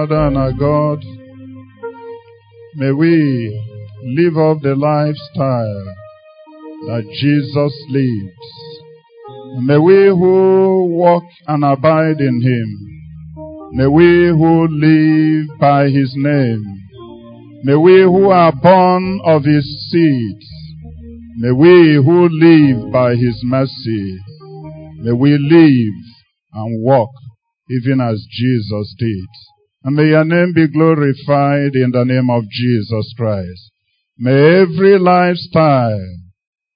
Father and our God, may we live up the lifestyle that Jesus lives. May we who walk and abide in him, may we who live by his name, may we who are born of his seed, may we who live by his mercy, may we live and walk even as Jesus did. And may your name be glorified in the name of Jesus Christ. May every lifestyle,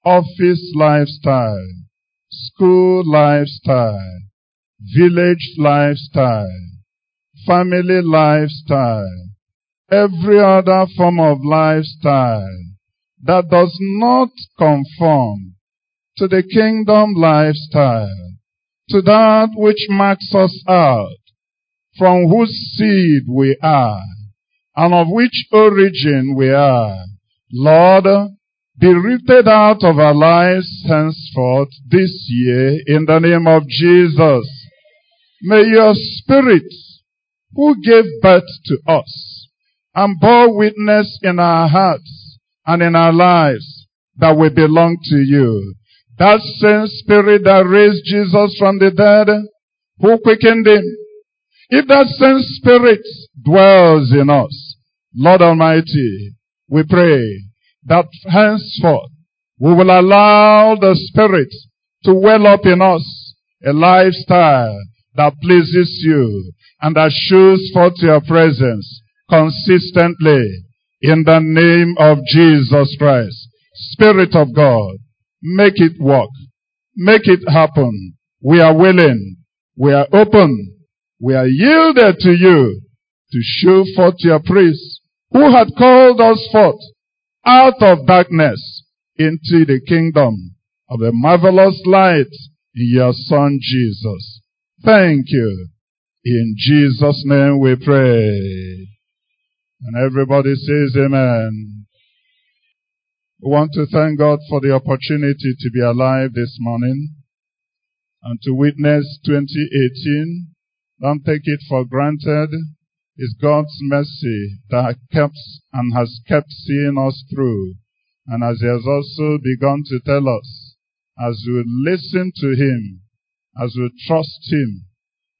office lifestyle, school lifestyle, village lifestyle, family lifestyle, every other form of lifestyle that does not conform to the kingdom lifestyle, to that which marks us out, from whose seed we are, and of which origin we are. Lord, be rooted out of our lives henceforth this year in the name of Jesus. May your spirit, who gave birth to us and bore witness in our hearts and in our lives that we belong to you, that same spirit that raised Jesus from the dead, who quickened him, if that same spirit dwells in us, Lord Almighty, we pray that henceforth we will allow the spirit to well up in us a lifestyle that pleases you and that shows forth your presence consistently in the name of Jesus Christ. Spirit of God, make it work. Make it happen. We are willing. We are open we are yielded to you to show forth your praise, who had called us forth out of darkness into the kingdom of the marvelous light in your son Jesus. Thank you. In Jesus' name we pray. And everybody says amen. We want to thank God for the opportunity to be alive this morning and to witness 2018 don't take it for granted. It's God's mercy that kept and has kept seeing us through. And as He has also begun to tell us, as we listen to Him, as we trust Him,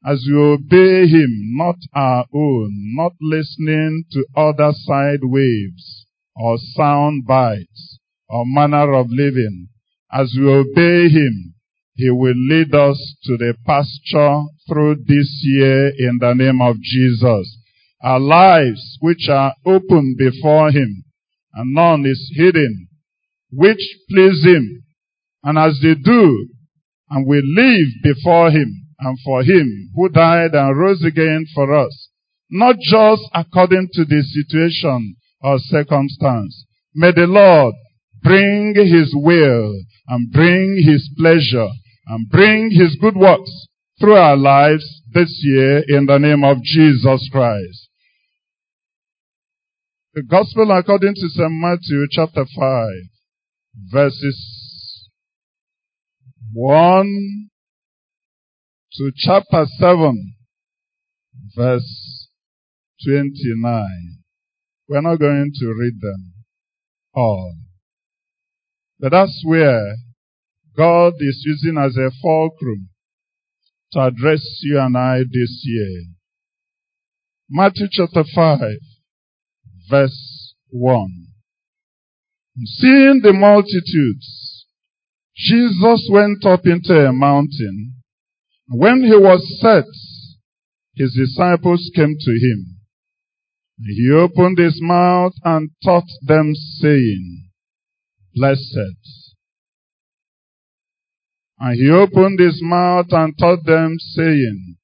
as we obey Him, not our own, not listening to other side waves or sound bites or manner of living, as we obey Him, he will lead us to the pasture through this year in the name of Jesus. Our lives which are open before Him and none is hidden, which please Him. And as they do, and we live before Him and for Him who died and rose again for us, not just according to the situation or circumstance. May the Lord bring His will and bring His pleasure and bring his good works through our lives this year in the name of Jesus Christ. The Gospel according to St. Matthew chapter 5 verses 1 to chapter 7 verse 29. We're not going to read them all. But that's where God is using as a fulcrum to address you and I this year. Matthew chapter 5, verse 1. Seeing the multitudes, Jesus went up into a mountain. And when he was set, his disciples came to him. He opened his mouth and taught them, saying, Blessed and he opened his mouth and taught them, saying,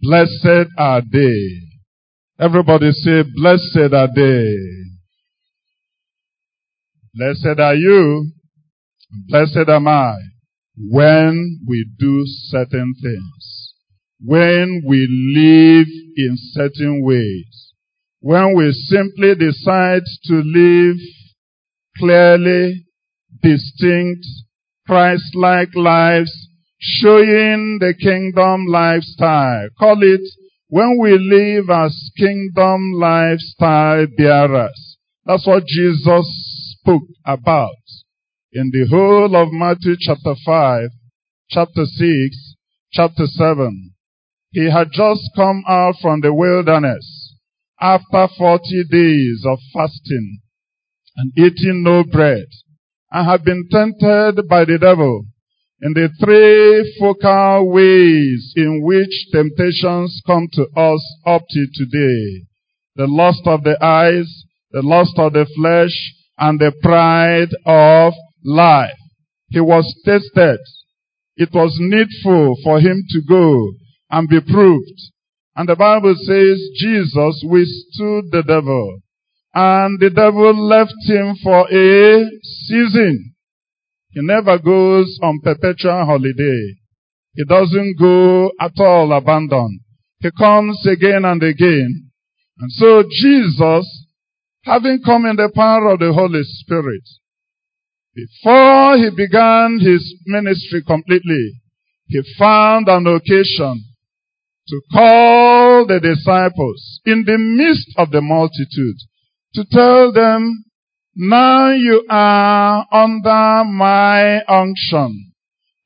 Blessed are they. Everybody say, Blessed are they. Blessed are you. Blessed am I. When we do certain things. When we live in certain ways. When we simply decide to live clearly, distinct, Christ-like lives, showing the kingdom lifestyle. Call it when we live as kingdom lifestyle bearers. That's what Jesus spoke about in the whole of Matthew chapter 5, chapter 6, chapter 7. He had just come out from the wilderness after 40 days of fasting and eating no bread and have been tempted by the devil in the three focal ways in which temptations come to us up to today. The lust of the eyes, the lust of the flesh, and the pride of life. He was tested. It was needful for him to go and be proved. And the Bible says Jesus withstood the devil. And the devil left him for a season. He never goes on perpetual holiday. He doesn't go at all abandoned. He comes again and again. And so Jesus, having come in the power of the Holy Spirit, before he began his ministry completely, he found an occasion to call the disciples in the midst of the multitude to tell them, now you are under my unction,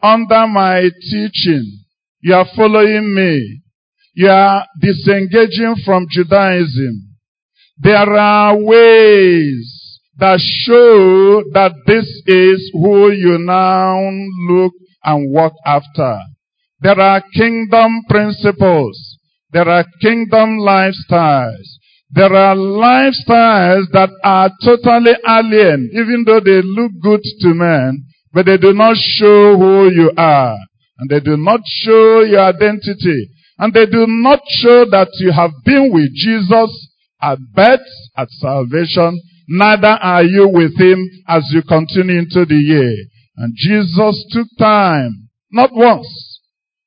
under my teaching. You are following me. You are disengaging from Judaism. There are ways that show that this is who you now look and walk after. There are kingdom principles. There are kingdom lifestyles. There are lifestyles that are totally alien, even though they look good to men, but they do not show who you are. And they do not show your identity. And they do not show that you have been with Jesus at birth, at salvation, neither are you with him as you continue into the year. And Jesus took time, not once.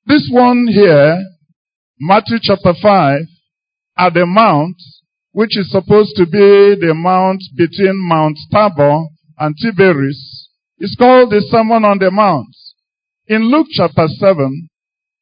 This one here, Matthew chapter 5, at the mount, which is supposed to be the mount between Mount Tabor and Tiberias, is called the Sermon on the Mount. In Luke chapter 7,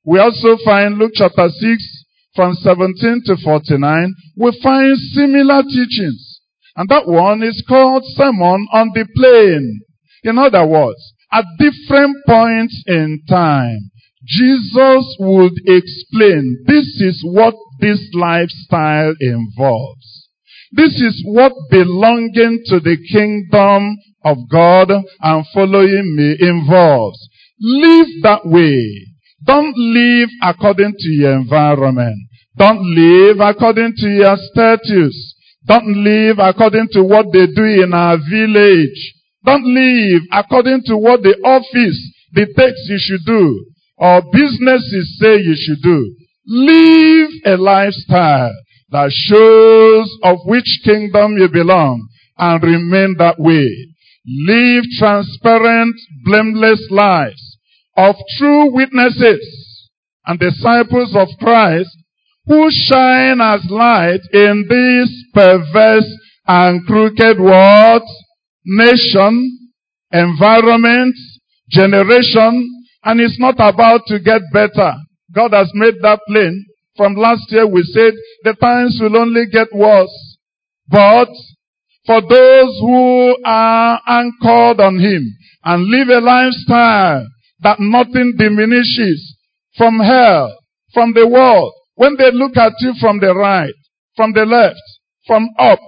we also find Luke chapter 6 from 17 to 49, we find similar teachings. And that one is called Sermon on the Plain. In other words, at different points in time, Jesus would explain, this is what this lifestyle involves. This is what belonging to the kingdom of God and following me involves. Live that way. Don't live according to your environment. Don't live according to your status. Don't live according to what they do in our village. Don't live according to what the office dictates you should do or businesses say you should do. Live a lifestyle that shows of which kingdom you belong and remain that way. Live transparent, blameless lives of true witnesses and disciples of Christ who shine as light in this perverse and crooked world, nation, environment, generation, and it's not about to get better. God has made that plain. From last year we said the times will only get worse. But for those who are anchored on Him and live a lifestyle that nothing diminishes from hell, from the world, when they look at you from the right, from the left, from up,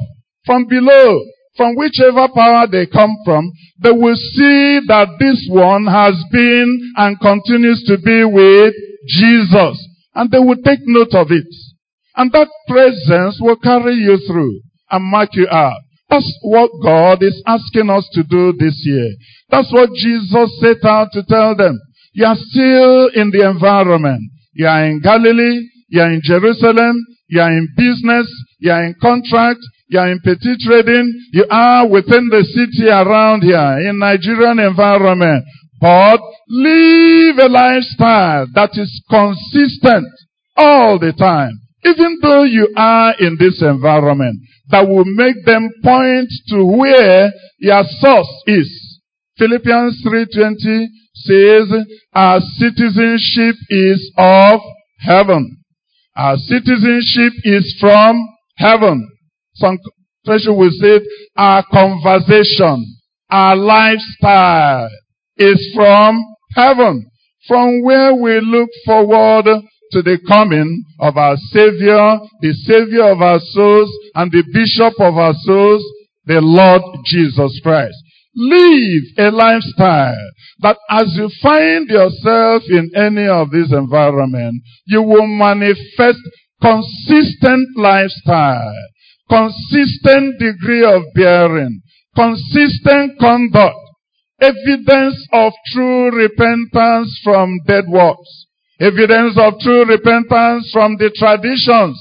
from below, from whichever power they come from, they will see that this one has been and continues to be with Jesus. And they will take note of it. And that presence will carry you through and mark you out. That's what God is asking us to do this year. That's what Jesus set out to tell them. You are still in the environment. You are in Galilee. You are in Jerusalem. You are in business. You are in contract. You are in petty trading. You are within the city around here in Nigerian environment. But live a lifestyle that is consistent all the time. Even though you are in this environment that will make them point to where your source is. Philippians 3.20 says, our citizenship is of heaven. Our citizenship is from heaven. Some translation will say our conversation, our lifestyle is from heaven, from where we look forward to the coming of our Savior, the Savior of our souls, and the Bishop of our souls, the Lord Jesus Christ. Live a lifestyle that as you find yourself in any of these environments, you will manifest consistent lifestyle, consistent degree of bearing, consistent conduct, evidence of true repentance from dead works, evidence of true repentance from the traditions,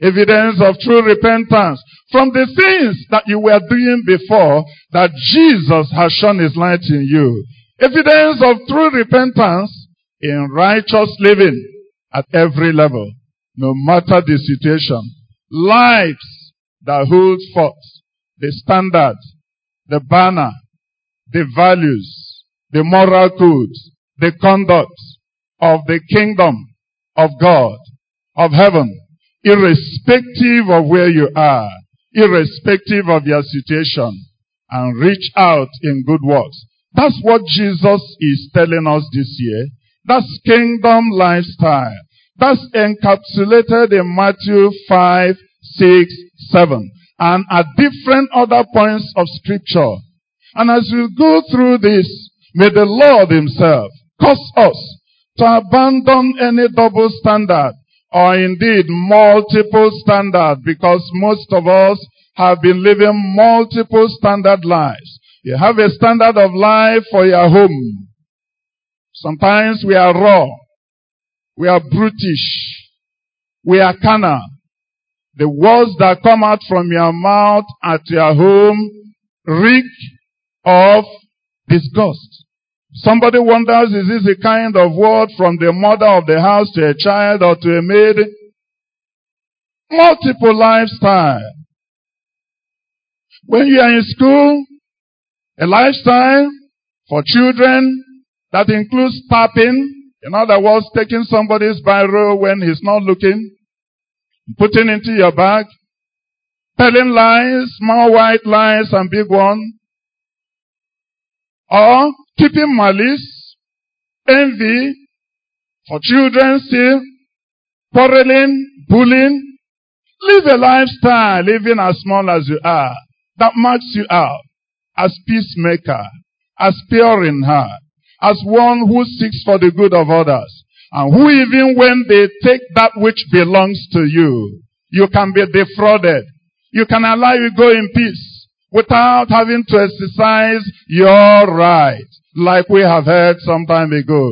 evidence of true repentance from the things that you were doing before that Jesus has shone his light in you. Evidence of true repentance in righteous living at every level, no matter the situation. Lives that hold forth the standard, the banner, the values, the moral codes, the conduct of the kingdom of God, of heaven, irrespective of where you are irrespective of your situation, and reach out in good works. That's what Jesus is telling us this year. That's kingdom lifestyle. That's encapsulated in Matthew 5, 6, 7, and at different other points of scripture. And as we go through this, may the Lord himself cause us to abandon any double standard or indeed multiple standard because most of us have been living multiple standard lives. You have a standard of life for your home. Sometimes we are raw. We are brutish. We are carnal. The words that come out from your mouth at your home reek of disgust. Somebody wonders, is this a kind of word from the mother of the house to a child or to a maid? Multiple lifestyle. When you are in school, a lifestyle for children that includes tapping, in other words, taking somebody's biro when he's not looking, putting into your bag, telling lies, small white lies and big one, or keeping malice, envy, for children still, quarreling, bullying. Live a lifestyle, living as small as you are, that marks you out as peacemaker, as pure in heart, as one who seeks for the good of others, and who even when they take that which belongs to you, you can be defrauded. You can allow you go in peace without having to exercise your right like we have heard some time ago.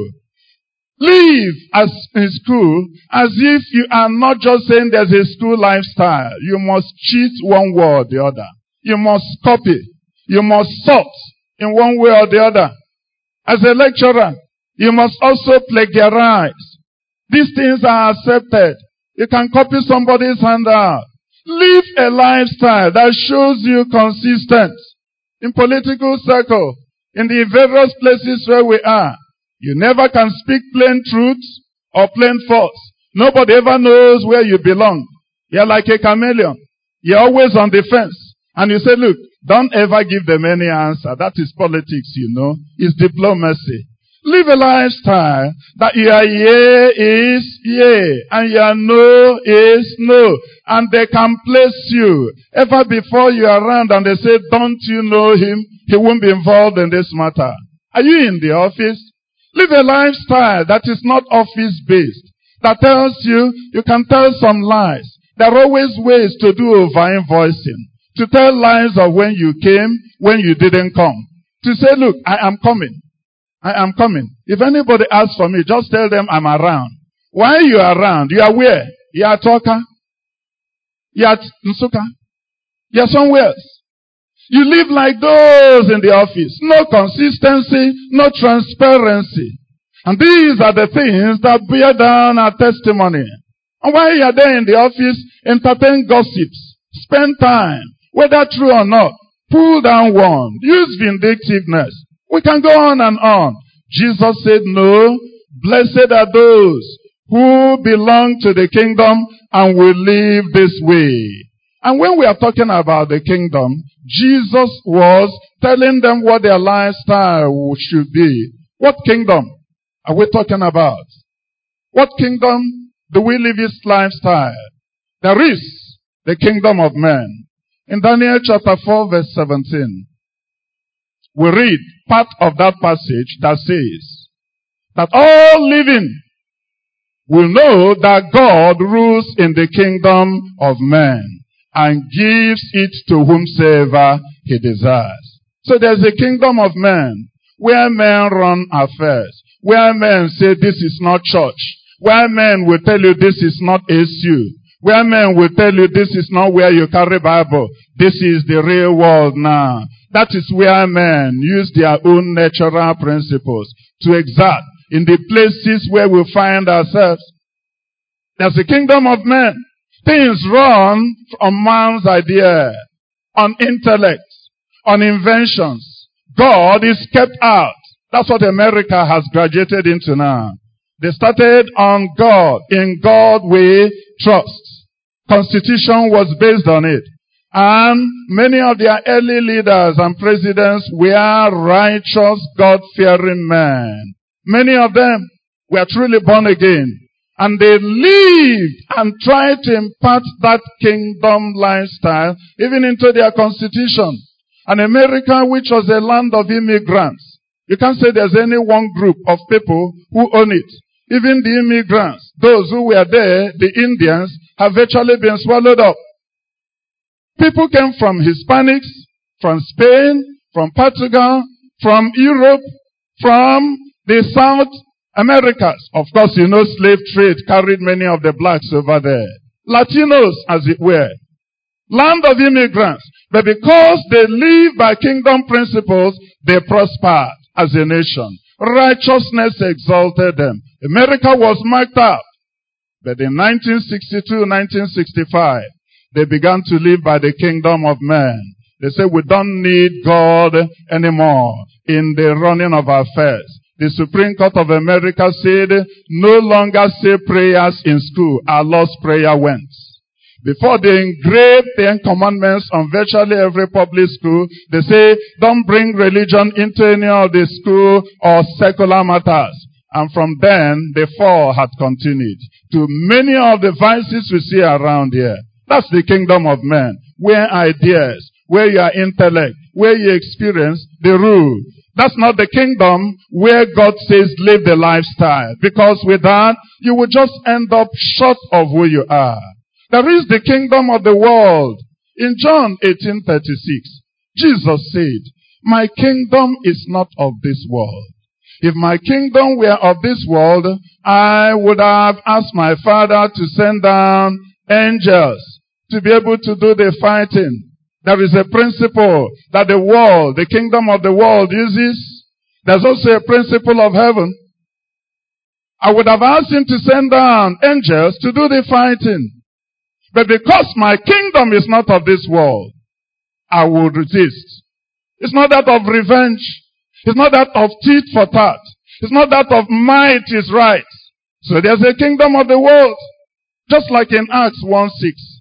Live as in school as if you are not just saying there's a school lifestyle. You must cheat one way or the other. You must copy. You must sort in one way or the other. As a lecturer, you must also plagiarize. These things are accepted. You can copy somebody's handout. Live a lifestyle that shows you consistent. In political circle, in the various places where we are. You never can speak plain truth or plain false. Nobody ever knows where you belong. You're like a chameleon. You're always on the fence. And you say, look, don't ever give them any answer. That is politics, you know. It's diplomacy. Live a lifestyle that your yea is yea and your no is no. And they can place you ever before you are around and they say, don't you know him? He won't be involved in this matter. Are you in the office? Live a lifestyle that is not office based. That tells you, you can tell some lies. There are always ways to do over invoicing. To tell lies of when you came, when you didn't come. To say, look, I am coming. I am coming. If anybody asks for me, just tell them I'm around. Why you around? You are where? You are Toka. You are Nsukka. You are somewhere else. You live like those in the office. No consistency, no transparency. And these are the things that bear down our testimony. And while you are there in the office, entertain gossips. Spend time, whether true or not. Pull down one. Use vindictiveness. We can go on and on. Jesus said, no, blessed are those who belong to the kingdom and will live this way. And when we are talking about the kingdom, Jesus was telling them what their lifestyle should be. What kingdom are we talking about? What kingdom do we live this lifestyle? There is the kingdom of men. In Daniel chapter 4 verse 17, we read part of that passage that says that all living will know that God rules in the kingdom of men and gives it to whomsoever he desires. So there's a kingdom of men where men run affairs, where men say this is not church, where men will tell you this is not SU, where men will tell you this is not where you carry Bible, this is the real world now. That is where men use their own natural principles to exert in the places where we find ourselves. There's a kingdom of men. Things run on man's idea, on intellect, on inventions. God is kept out. That's what America has graduated into now. They started on God. In God we trust. Constitution was based on it. And many of their early leaders and presidents were righteous, God-fearing men. Many of them were truly born again. And they lived and tried to impart that kingdom lifestyle even into their constitution. And America, which was a land of immigrants, you can't say there's any one group of people who own it. Even the immigrants, those who were there, the Indians, have virtually been swallowed up. People came from Hispanics, from Spain, from Portugal, from Europe, from the South Americas. Of course, you know slave trade carried many of the blacks over there. Latinos, as it were. Land of immigrants. But because they live by kingdom principles, they prospered as a nation. Righteousness exalted them. America was marked out. But in 1962, 1965, they began to live by the kingdom of man. They said, we don't need God anymore in the running of affairs. The Supreme Court of America said, no longer say prayers in school. Our Lord's Prayer went. Before they engraved the commandments on virtually every public school, they say, don't bring religion into any of the school or secular matters. And from then, the fall had continued to many of the vices we see around here. That's the kingdom of men, where ideas, where your intellect, where you experience the rule. That's not the kingdom where God says live the lifestyle. Because with that, you will just end up short of who you are. There is the kingdom of the world. In John 18:36, Jesus said, My kingdom is not of this world. If my kingdom were of this world, I would have asked my father to send down angels to be able to do the fighting. There is a principle that the world, the kingdom of the world uses. There's also a principle of heaven. I would have asked him to send down angels to do the fighting. But because my kingdom is not of this world, I will resist. It's not that of revenge. It's not that of teeth for tat. It's not that of might is right. So there's a kingdom of the world. Just like in Acts 1 6.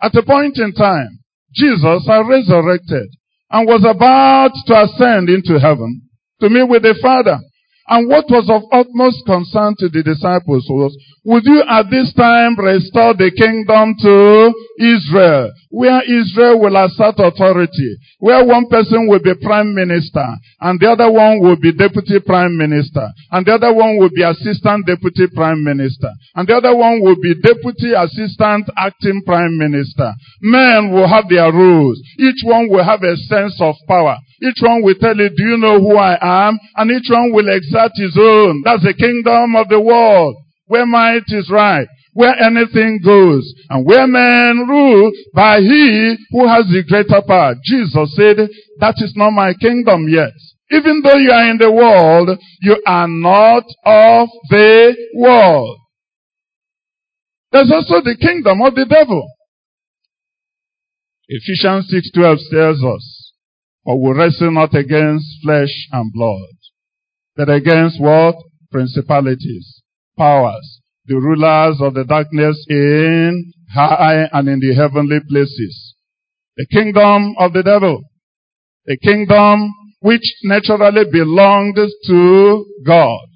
At a point in time, Jesus had resurrected and was about to ascend into heaven to meet with the Father. And what was of utmost concern to the disciples was, would you at this time restore the kingdom to Israel, where Israel will assert authority, where one person will be prime minister, and the other one will be deputy prime minister, and the other one will be assistant deputy prime minister, and the other one will be deputy assistant acting prime minister. Men will have their rules. Each one will have a sense of power. Each one will tell you, do you know who I am? And each one will exert his own. That's the kingdom of the world. Where might is right. Where anything goes. And where men rule by he who has the greater power. Jesus said, that is not my kingdom yet. Even though you are in the world, you are not of the world. There's also the kingdom of the devil. Ephesians 6.12 tells us, for we wrestle not against flesh and blood, but against what? Principalities, powers, the rulers of the darkness in high and in the heavenly places. The kingdom of the devil. The kingdom which naturally belonged to God.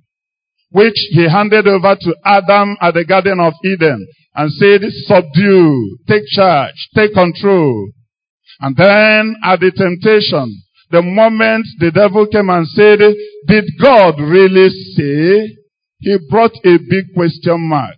Which he handed over to Adam at the Garden of Eden and said, subdue, take charge, take control. And then at the temptation, the moment the devil came and said, did God really say? He brought a big question mark.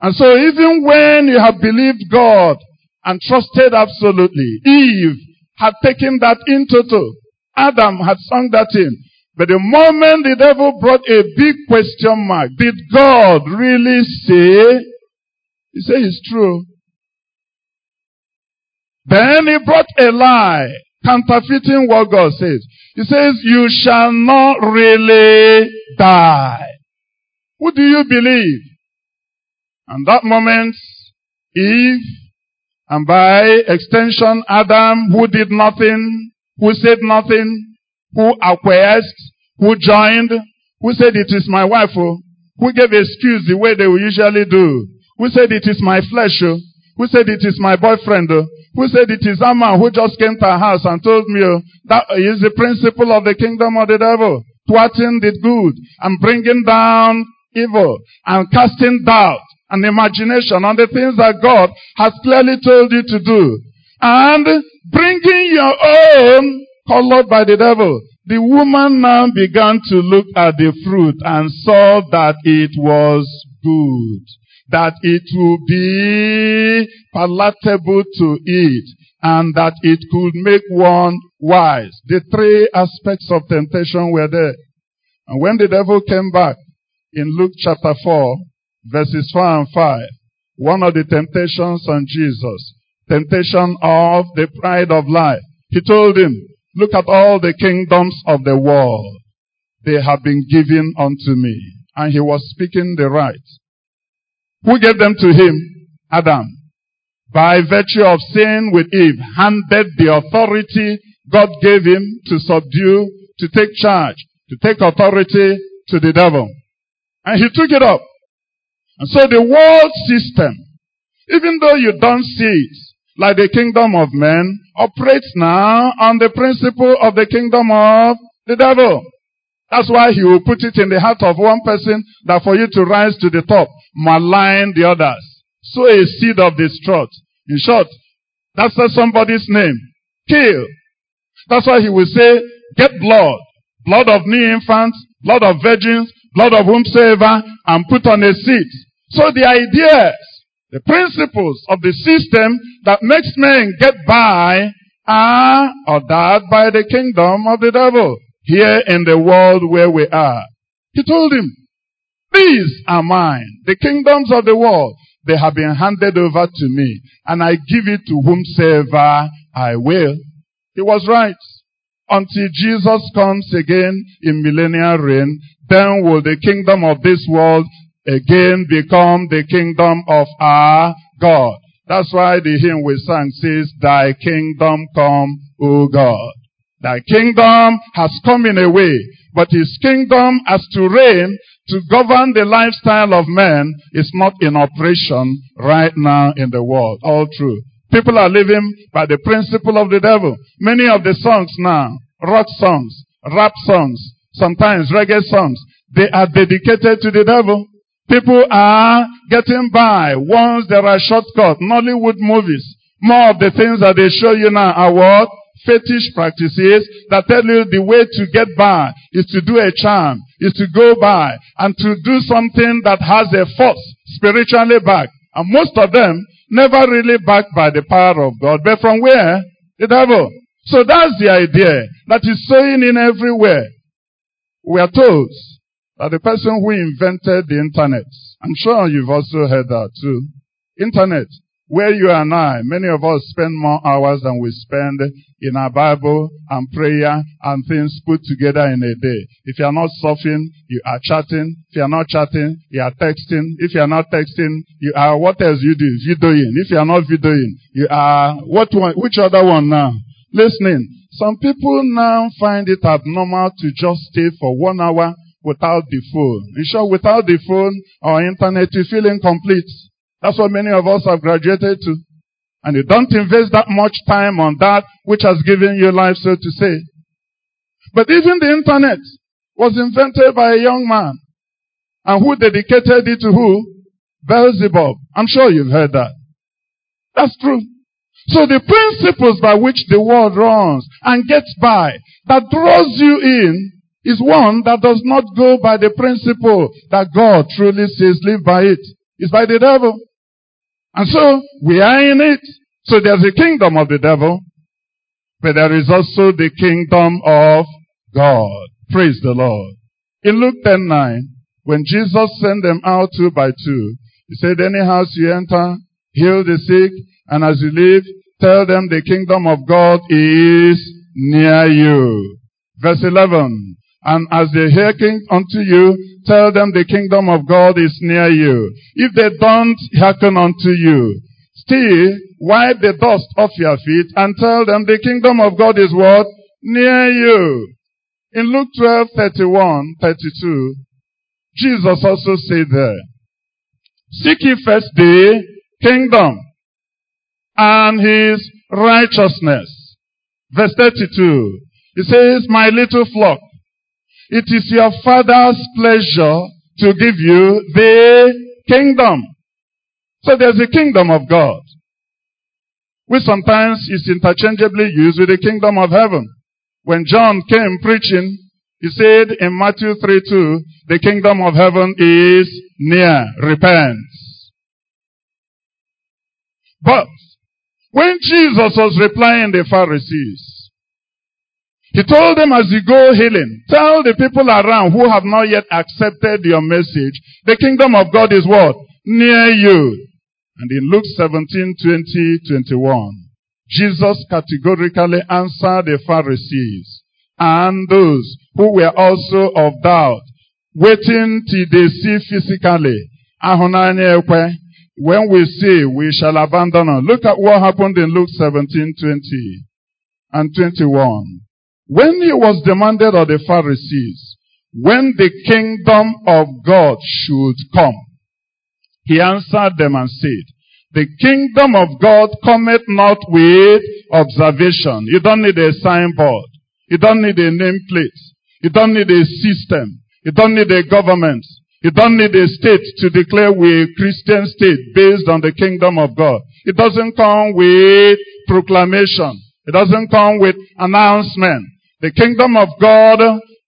And so even when you have believed God and trusted absolutely, Eve had taken that in total. Adam had sung that in. But the moment the devil brought a big question mark, did God really say? He said it's true. Then he brought a lie, counterfeiting what God says. He says, you shall not really die. Who do you believe? And that moment, Eve, and by extension, Adam, who did nothing, who said nothing, who acquiesced, who joined, who said it is my wife, oh, who gave excuse the way they usually do, who said it is my flesh, oh, who said it is my boyfriend, oh, who said it is that man who just came to our house and told me oh, that is the principle of the kingdom of the devil, thwarting the good and bringing down evil and casting doubt and imagination on the things that God has clearly told you to do. And bringing your own colored by the devil. The woman now began to look at the fruit and saw that it was good. That it would be palatable to eat and that it could make one wise. The three aspects of temptation were there. And when the devil came back in Luke chapter 4, verses 4 and 5. One of the temptations on Jesus. Temptation of the pride of life. He told him, look at all the kingdoms of the world. They have been given unto me. And he was speaking the right. Who gave them to him? Adam. By virtue of sin with Eve, handed the authority God gave him to subdue, to take charge, to take authority to the devil. And he took it up. And so the world system, even though you don't see it, like the kingdom of men, operates now on the principle of the kingdom of the devil. That's why he will put it in the heart of one person that for you to rise to the top, malign the others. Sow a seed of distrust. In short, that's somebody's name. Kill. That's why he will say, get blood. Blood of new infants, blood of virgins, blood of whomsoever, and put on a seat. So the ideas, the principles of the system that makes men get by are ordered by the kingdom of the devil here in the world where we are. He told him, these are mine, the kingdoms of the world. They have been handed over to me, and I give it to whomsoever I will. He was right. Until Jesus comes again in millennial reign, then will the kingdom of this world again become the kingdom of our God. That's why the hymn we sang says, Thy kingdom come, O God. Thy kingdom has come in a way, but his kingdom as to reign, to govern the lifestyle of men is not in operation right now in the world. All true. People are living by the principle of the devil. Many of the songs now, rock songs, rap songs, sometimes reggae songs, they are dedicated to the devil. People are getting by once there are shortcuts. Nollywood movies. More of the things that they show you now are what? Fetish practices that tell you the way to get by is to do a charm, is to go by and to do something that has a force spiritually back. And most of them never really backed by the power of God. But from where? The devil. So that's the idea that is sowing in everywhere. We are told that the person who invented the internet, I'm sure you've also heard that too. Internet, where you and I, many of us spend more hours than we spend in our Bible and prayer and things put together in a day. If you are not surfing, you are chatting. If you are not chatting, you are texting. If you are not texting, you are, what else you do? Videoing. If you are not videoing, you are, what one, which other one now? Listening. Some people now find it abnormal to just stay for one hour without the phone. In short, without the phone or internet, you feel incomplete. That's what many of us have graduated to. And you don't invest that much time on that which has given you life, so to say. But even the internet was invented by a young man. And who dedicated it to who? Beelzebub. I'm sure you've heard that. That's true. So the principles by which the world runs and gets by, that draws you in, is one that does not go by the principle that God truly says live by it. It's by the devil. And so, we are in it. So there's a kingdom of the devil, but there is also the kingdom of God. Praise the Lord. In Luke 10 9, when Jesus sent them out two by two, he said, any house you enter, heal the sick, and as you leave, tell them the kingdom of God is near you. Verse 11. And as they hearken unto you, tell them the kingdom of God is near you. If they don't hearken unto you, still wipe the dust off your feet and tell them the kingdom of God is what? Near you. In Luke 12, 31, 32, Jesus also said there, Seek ye first the kingdom and his righteousness. Verse 32. He says, My little flock, it is your father's pleasure to give you the kingdom. So there's a kingdom of God. Which sometimes is interchangeably used with the kingdom of heaven. When John came preaching, he said in Matthew 3 2, the kingdom of heaven is near. Repent. But when Jesus was replying the Pharisees, he told them as you go healing, tell the people around who have not yet accepted your message, the kingdom of God is what? Near you. And in Luke 17, 20, 21, Jesus categorically answered the Pharisees and those who were also of doubt, waiting till they see physically. When we see, we shall abandon. Look at what happened in Luke 17, 20 and 21. When he was demanded of the Pharisees, when the kingdom of God should come, he answered them and said, the kingdom of God cometh not with observation. You don't need a signboard. You don't need a nameplate. You don't need a system. You don't need a government. You don't need a state to declare we're a Christian state based on the kingdom of God. It doesn't come with proclamation. It doesn't come with announcement. The kingdom of God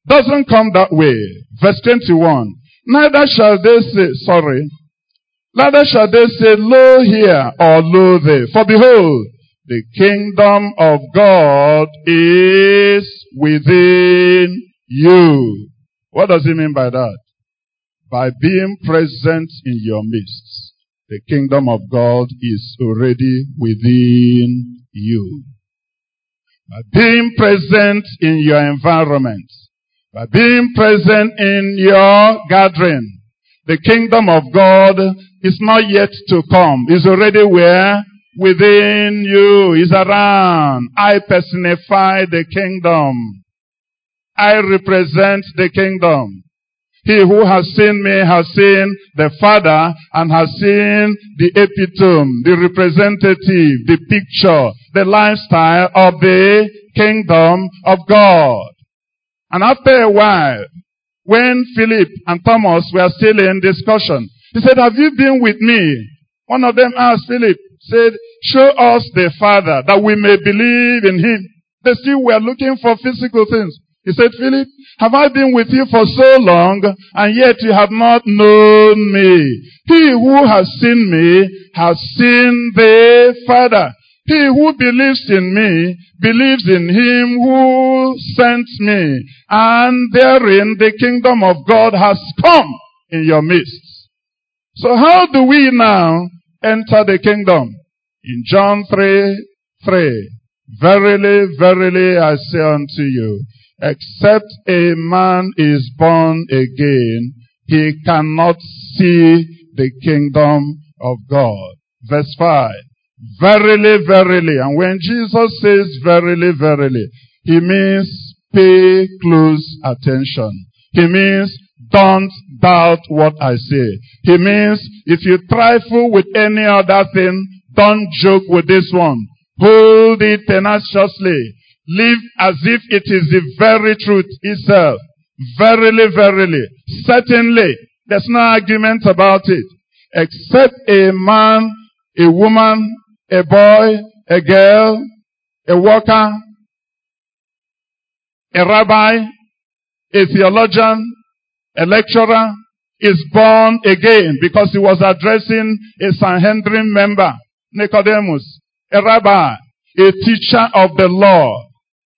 doesn't come that way. Verse 21. Neither shall they say, sorry, neither shall they say, lo here or lo there. For behold, the kingdom of God is within you. What does he mean by that? by being present in your midst. The kingdom of God is already within you. By being present in your environment, by being present in your gathering, the kingdom of God is not yet to come. It's already where? Within you. Is around. I personify the kingdom. I represent the kingdom. He who has seen me has seen the Father and has seen the epitome, the representative, the picture, the lifestyle of the kingdom of God. And after a while, when Philip and Thomas were still in discussion, he said, have you been with me? One of them asked Philip, said, show us the Father that we may believe in him. They still were looking for physical things. He said, Philip, have I been with you for so long, and yet you have not known me? He who has seen me has seen the Father. He who believes in me believes in him who sent me. And therein the kingdom of God has come in your midst. So how do we now enter the kingdom? In John 3, 3. Verily, verily, I say unto you, Except a man is born again, he cannot see the kingdom of God. Verse 5. Verily, verily. And when Jesus says verily, verily, he means pay close attention. He means don't doubt what I say. He means if you trifle with any other thing, don't joke with this one. Hold it tenaciously. Live as if it is the very truth itself. Verily, verily, certainly, there's no argument about it. Except a man, a woman, a boy, a girl, a worker, a rabbi, a theologian, a lecturer is born again because he was addressing a Sanhedrin member, Nicodemus, a rabbi, a teacher of the law.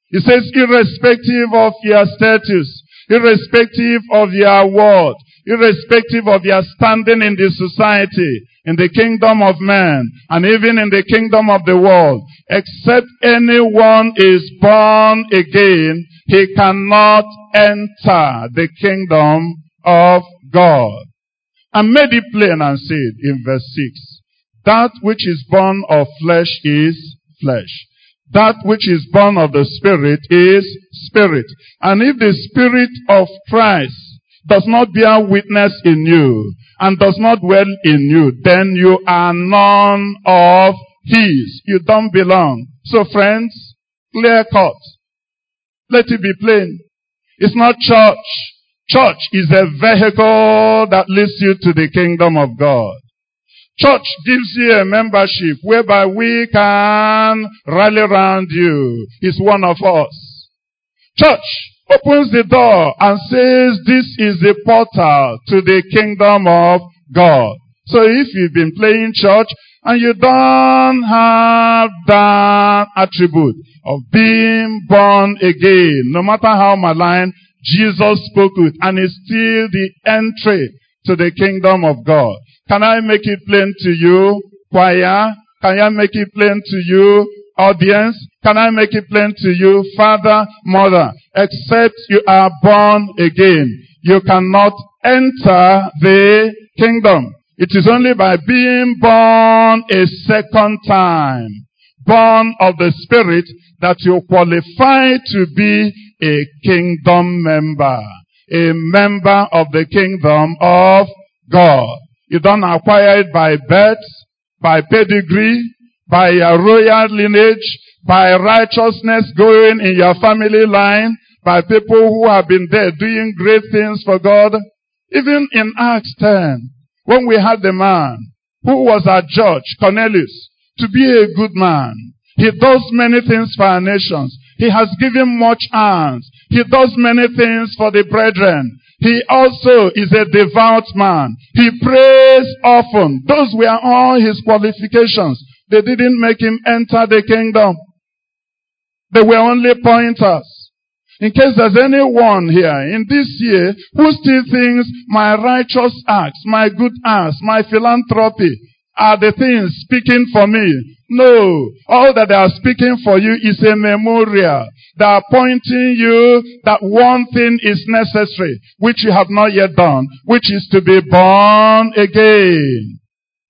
He says, irrespective of your status, irrespective of your word, irrespective of your standing in the society, in the kingdom of man, and even in the kingdom of the world, except anyone is born again, he cannot enter the kingdom of God. And made it plain and said in verse 6, that which is born of flesh is flesh. That which is born of the Spirit is spirit. And if the Spirit of Christ does not bear witness in you and does not dwell in you, then you are none of his. You don't belong. So friends, clear cut. Let it be plain. It's not church. Church is a vehicle that leads you to the kingdom of God. Church gives you a membership whereby we can rally around you. It's one of us. Church opens the door and says this is the portal to the kingdom of God. So if you've been playing church and you don't have that attribute of being born again, no matter how malign Jesus spoke with, and it's still the entry to the kingdom of God. Can I make it plain to you, choir? Can I make it plain to you, audience? Can I make it plain to you, father, mother? Except you are born again, you cannot enter the kingdom. It is only by being born a second time, born of the Spirit, that you qualify to be a kingdom member, a member of the kingdom of God. You don't acquire it by birth, by pedigree, by your royal lineage, by righteousness going in your family line, by people who have been there doing great things for God. Even in Acts 10, when we had the man who was our judge, Cornelius, to be a good man. He does many things for our nations. He has given much alms. He does many things for the brethren. He also is a devout man. He prays often. Those were all his qualifications. They didn't make him enter the kingdom. They were only pointers. In case there's anyone here in this year who still thinks my righteous acts, my good acts, my philanthropy are the things speaking for me. No. All that they are speaking for you is a memorial. They are pointing you that one thing is necessary, which you have not yet done, which is to be born again.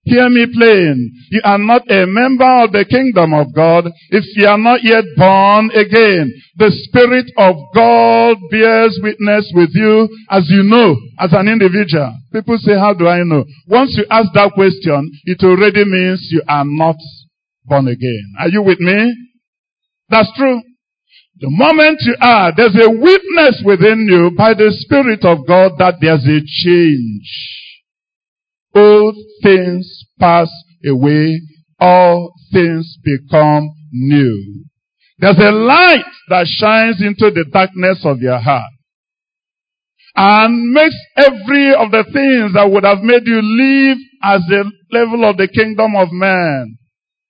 Hear me plain. You are not a member of the kingdom of God if you are not yet born again. The Spirit of God bears witness with you as you know, as an individual. People say, how do I know? Once you ask that question, it already means you are not born again. Are you with me? That's true. The moment you are, there's a witness within you by the Spirit of God that there's a change. Old things pass away, all things become new. There's a light that shines into the darkness of your heart and makes every of the things that would have made you live as the level of the kingdom of man,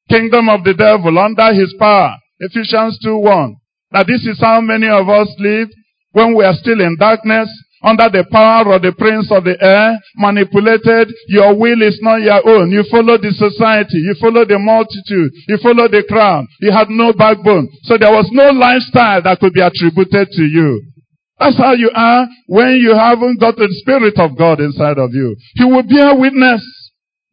kingdom of the devil under his power. Ephesians 2 1. That this is how many of us live when we are still in darkness, under the power of the prince of the air, manipulated. Your will is not your own. You follow the society. You follow the multitude. You follow the crowd. You had no backbone. So there was no lifestyle that could be attributed to you. That's how you are when you haven't got the Spirit of God inside of you. He will bear witness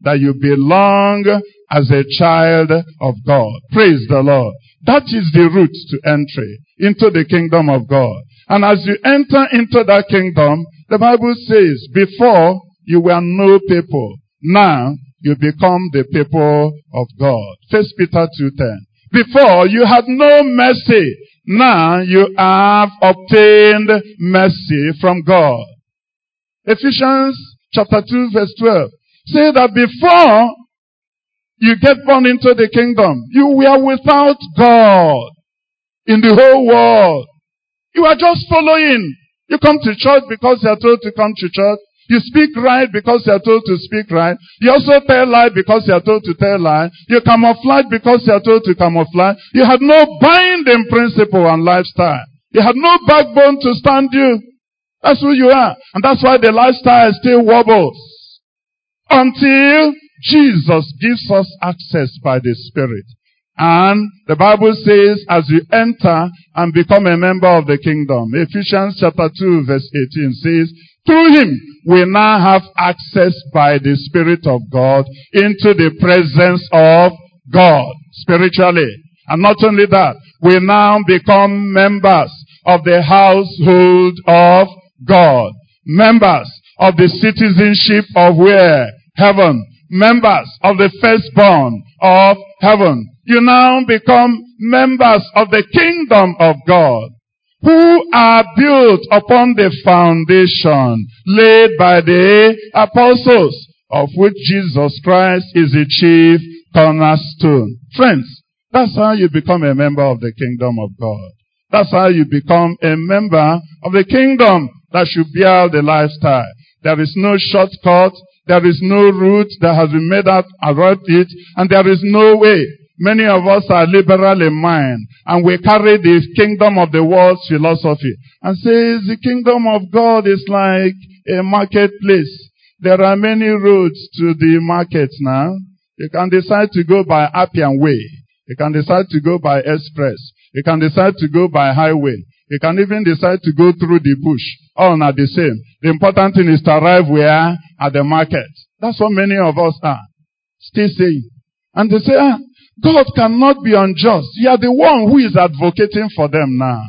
that you belong as a child of God. Praise the Lord. That is the route to entry into the kingdom of God. And as you enter into that kingdom, the Bible says, before you were no people, now you become the people of God. First Peter 2.10. Before you had no mercy, now you have obtained mercy from God. Ephesians chapter 2 verse 12. Say that before you get born into the kingdom, you were without God in the whole world. You are just following. You come to church because you are told to come to church. You speak right because you are told to speak right. You also tell lie because you are told to tell lie. You camouflage because you are told to camouflage. You have no binding principle and lifestyle. You have no backbone to stand you. That's who you are. And that's why the lifestyle still wobbles. Until Jesus gives us access by the Spirit. And the Bible says, as you enter and become a member of the kingdom, Ephesians chapter 2 verse 18 says, through him, we now have access by the Spirit of God into the presence of God spiritually. And not only that, we now become members of the household of God. Members of the citizenship of where? Heaven. Members of the firstborn of heaven. You now become members of the kingdom of God who are built upon the foundation laid by the apostles, of which Jesus Christ is the chief cornerstone. Friends, that's how you become a member of the kingdom of God. That's how you become a member of the kingdom that should bear the lifestyle. There is no shortcut. There is no route that has been made out around it. And there is no way Many of us are liberal in mind and we carry the kingdom of the world's philosophy and says the kingdom of God is like a marketplace. There are many roads to the market now. You can decide to go by Appian Way. You can decide to go by Express. You can decide to go by Highway. You can even decide to go through the bush. All not the same. The important thing is to arrive where? At the market. That's what many of us are. Still saying. And they say, ah, God cannot be unjust. You are the one who is advocating for them now.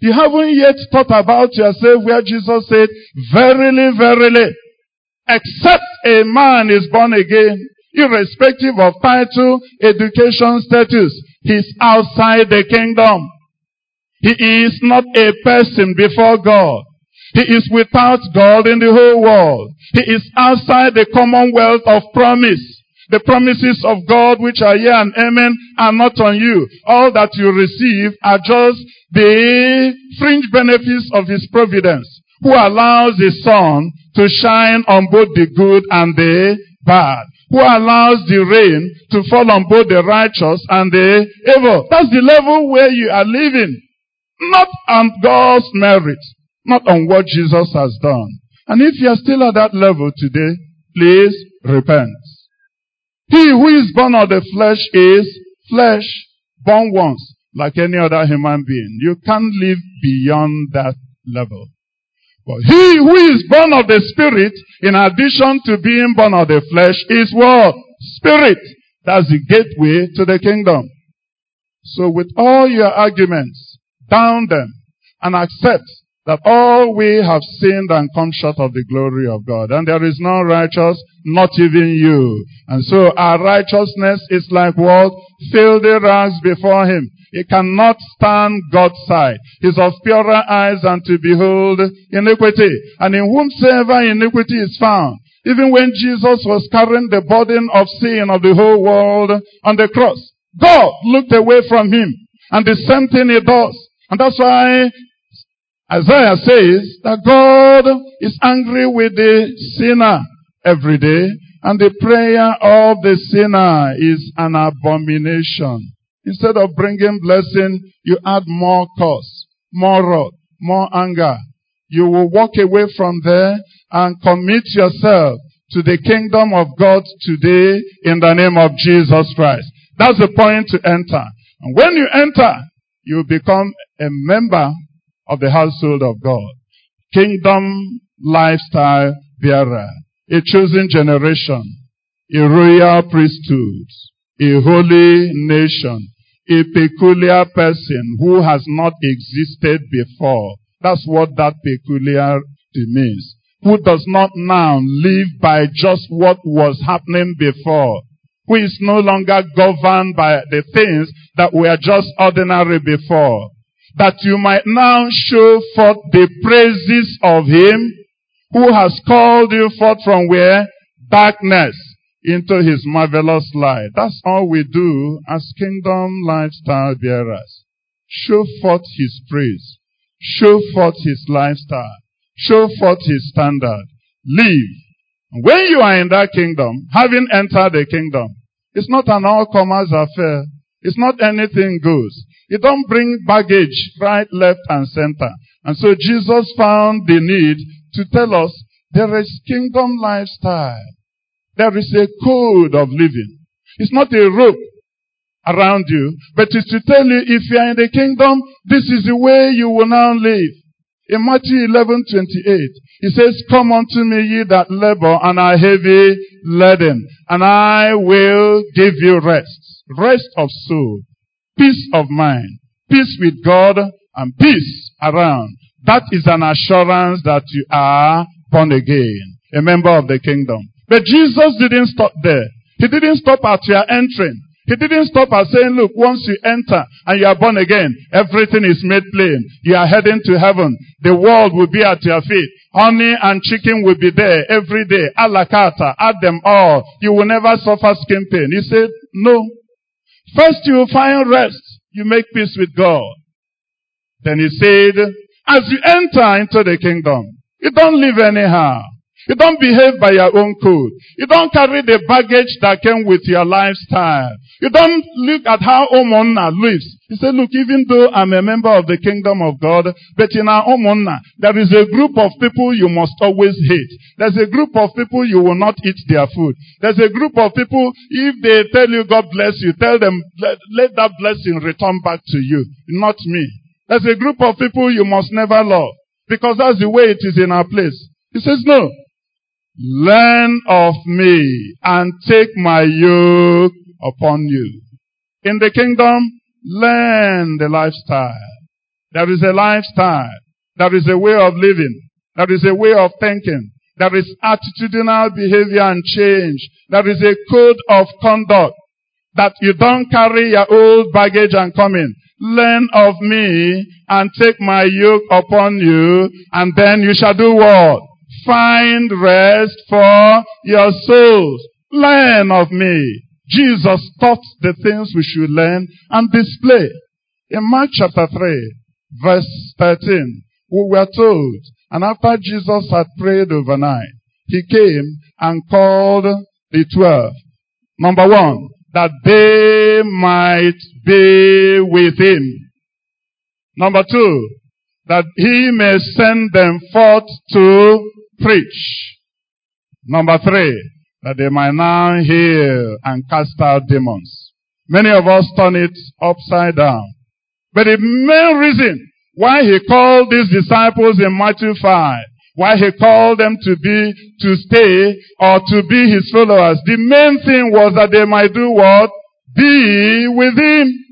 You haven't yet thought about yourself where Jesus said, verily, verily, except a man is born again, irrespective of title, education, status, he's outside the kingdom. He is not a person before God. He is without God in the whole world. He is outside the commonwealth of promise. The promises of God which are here and amen are not on you. All that you receive are just the fringe benefits of His providence, who allows the sun to shine on both the good and the bad, who allows the rain to fall on both the righteous and the evil. That's the level where you are living. Not on God's merit, not on what Jesus has done. And if you are still at that level today, please repent. He who is born of the flesh is flesh, born once, like any other human being. You can't live beyond that level. But he who is born of the spirit, in addition to being born of the flesh, is what? Spirit. That's the gateway to the kingdom. So with all your arguments, down them and accept that all we have sinned and come short of the glory of God. And there is no righteous, not even you. And so our righteousness is like what? Filthy rags before him. He cannot stand God's sight. He's of purer eyes than to behold iniquity. And in whomsoever iniquity is found, even when Jesus was carrying the burden of sin of the whole world on the cross, God looked away from him. And the same thing he does. And that's why Isaiah says that God is angry with the sinner every day, and the prayer of the sinner is an abomination. Instead of bringing blessing, you add more curse, more wrath, more anger. You will walk away from there and commit yourself to the kingdom of God today in the name of Jesus Christ. That's the point to enter. And when you enter, you become a member of the household of God. Kingdom lifestyle bearer. A chosen generation. A royal priesthood. A holy nation. A peculiar person who has not existed before. That's what that peculiarity means. Who does not now live by just what was happening before. Who is no longer governed by the things that were just ordinary before. That you might now show forth the praises of him who has called you forth from where? Darkness into his marvelous light. That's all we do as kingdom lifestyle bearers. Show forth his praise. Show forth his lifestyle. Show forth his standard. Live. When you are in that kingdom, having entered the kingdom, it's not an all-comers affair. It's not anything goes. You don't bring baggage right, left, and center. And so Jesus found the need to tell us there is kingdom lifestyle. There is a code of living. It's not a rope around you, but it's to tell you if you are in the kingdom, this is the way you will now live. In Matthew 11, 28, he says, Come unto me ye that labor and are heavy laden, and I will give you rest. Rest of soul, peace of mind, peace with God, and peace around. That is an assurance that you are born again, a member of the kingdom. But Jesus didn't stop there. He didn't stop at your entering. He didn't stop at saying, look, once you enter and you are born again, everything is made plain. You are heading to heaven. The world will be at your feet. Honey and chicken will be there every day. A la. Add them all. You will never suffer skin pain. He said, no. First you find rest. You make peace with God. Then he said, as you enter into the kingdom, you don't live anyhow. You don't behave by your own code. You don't carry the baggage that came with your lifestyle. You don't look at how Omonna lives. He say, look, even though I'm a member of the kingdom of God, but in our Omonna, there is a group of people you must always hate. There's a group of people you will not eat their food. There's a group of people, if they tell you God bless you, tell them, let, let that blessing return back to you, not me. There's a group of people you must never love, because that's the way it is in our place. He says, no, Learn of me and take my yoke upon you. In the kingdom, learn the lifestyle. There is a lifestyle. There is a way of living. There is a way of thinking. There is attitudinal behavior and change. There is a code of conduct that you don't carry your old baggage and come in. Learn of me and take my yoke upon you and then you shall do what? Find rest for your souls. Learn of me. Jesus taught the things we should learn and display. In Mark chapter 3, verse 13, we were told, and after Jesus had prayed overnight, he came and called the twelve. Number one, that they might be with him. Number two, that he may send them forth to preach. Number three, that they might now heal and cast out demons. Many of us turn it upside down. But the main reason why he called these disciples in Matthew 5, why he called them to be, to stay or to be his followers, the main thing was that they might do what? Be with him.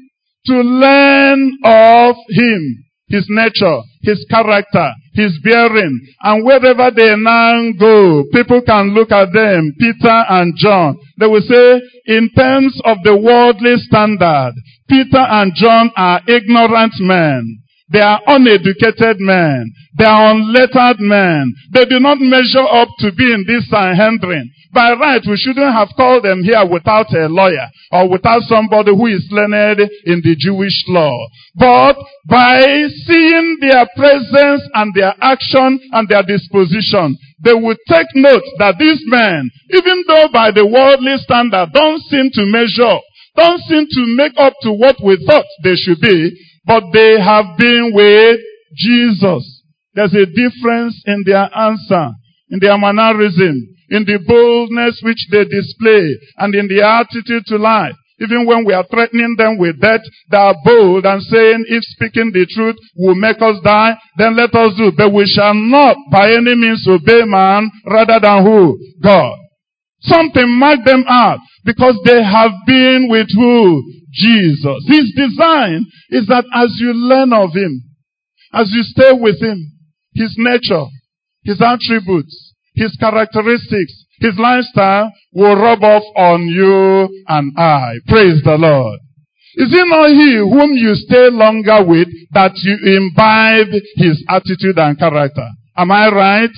To learn of him his nature, his character, his bearing. And wherever they now go, people can look at them, Peter and John. They will say, in terms of the worldly standard, Peter and John are ignorant men. They are uneducated men. They are unlettered men. They do not measure up to be in this Sanhedrin. By right, we shouldn't have called them here without a lawyer or without somebody who is learned in the Jewish law. But by seeing their presence and their action and their disposition, they would take note that these men, even though by the worldly standard don't seem to measure, don't seem to make up to what we thought they should be, but they have been with Jesus. There's a difference in their answer, in their mannerism, in the boldness which they display, and in the attitude to life. Even when we are threatening them with death, they are bold and saying, if speaking the truth will make us die, then let us do. But we shall not by any means obey man rather than who? God. Something mark them out because they have been with who? Jesus. His design is that as you learn of him, As you stay with him, his nature, his attributes, his characteristics, his lifestyle will rub off on you and I. Praise the Lord. Is it not he whom you stay longer with that you imbibe his attitude and character? Am I right?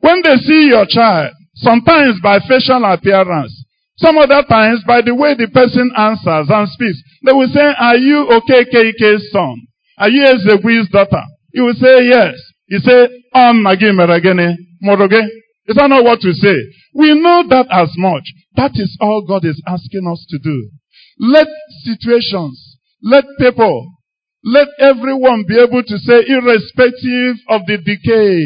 When they see your child, sometimes by facial appearance, some other times by the way the person answers and speaks, they will say, are you KK's son? Are you Ezekwi's daughter? You will say, yes. You say, um, on Nagi Meragene, Moroge. Is that not what we say? We know that as much. That is all God is asking us to do. Let situations, let people, let everyone be able to say, irrespective of the decay,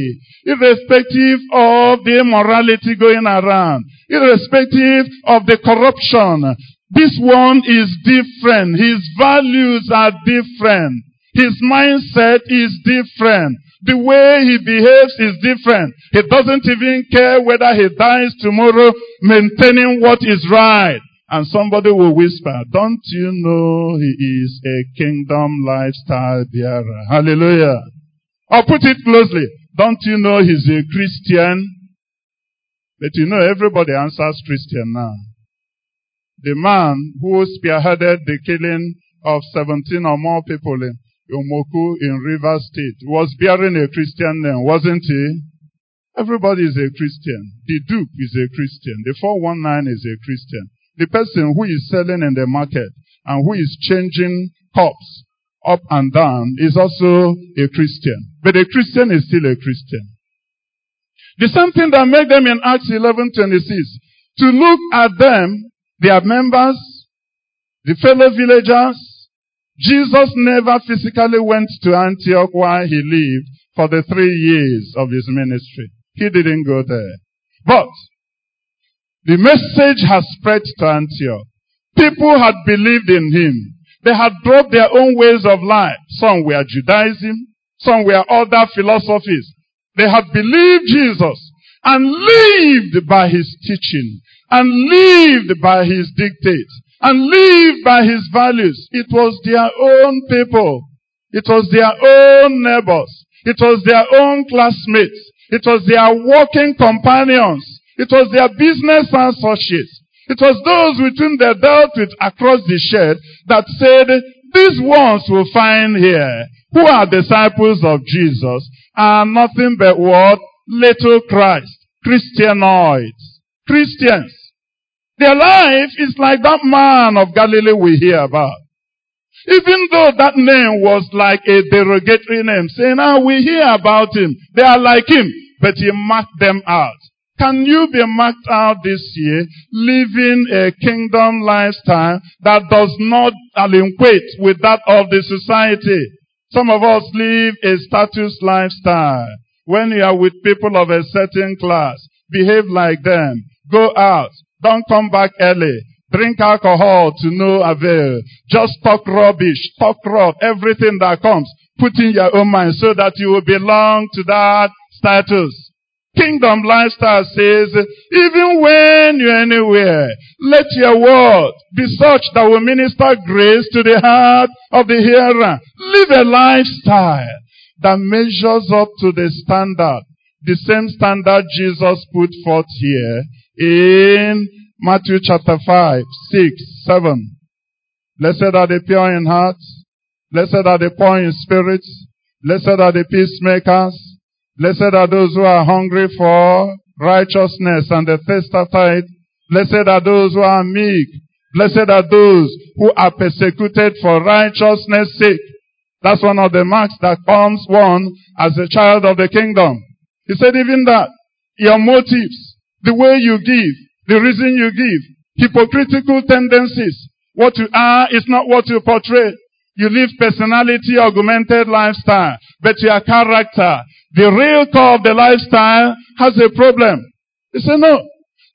irrespective of the immorality going around, irrespective of the corruption, this one is different. His values are different. His mindset is different. The way he behaves is different. He doesn't even care whether he dies tomorrow maintaining what is right. And somebody will whisper, don't you know he is a kingdom lifestyle bearer? Hallelujah. Or put it closely, don't you know he's a Christian? But you know everybody answers Christian now. The man who spearheaded the killing of 17 or more people in Omoku in River State was bearing a Christian name, wasn't he? Everybody is a Christian. The Duke is a Christian. The 419 is a Christian. The person who is selling in the market and who is changing cups up and down is also a Christian. But a Christian is still a Christian. The same thing that made them in Acts 11:26 to look at them, their members, the fellow villagers. Jesus never physically went to Antioch while he lived for the three years of his ministry. He didn't go there. But the message has spread to Antioch. People had believed in him. They had dropped their own ways of life. Some were Judaism. Some were other philosophies. They had believed Jesus and lived by his teaching and lived by his dictates and lived by his values. It was their own people. It was their own neighbors. It was their own classmates. It was their working companions. It was their business associates. It was those with whom they dealt with across the shed that said, these ones will find here, who are disciples of Jesus, are nothing but what? Little Christ. Christianoids. Christians. Their life is like that man of Galilee we hear about. Even though that name was like a derogatory name, saying, ah, we hear about him. They are like him. But he marked them out. Can you be marked out this year living a kingdom lifestyle that does not alienate with that of the society? Some of us live a status lifestyle. When you are with people of a certain class, behave like them. Go out. Don't come back early. Drink alcohol to no avail. Just talk rubbish. Talk rot. Everything that comes. Put in your own mind so that you will belong to that status. Kingdom lifestyle says, even when you're anywhere, let your word be such that will minister grace to the heart of the hearer. Live a lifestyle that measures up to the standard, the same standard Jesus put forth here in Matthew chapter 5, 6, 7. Blessed are the pure in heart. Blessed are the poor in spirit. Blessed are the peacemakers. Blessed are those who are hungry for righteousness and the thirst after it. Blessed are those who are meek. Blessed are those who are persecuted for righteousness' sake. That's one of the marks that comes one as a child of the kingdom. He said even that, your motives, the way you give, the reason you give, hypocritical tendencies, what you are is not what you portray. You live personality augmented lifestyle, but your character, the real core of the lifestyle has a problem. He said, no.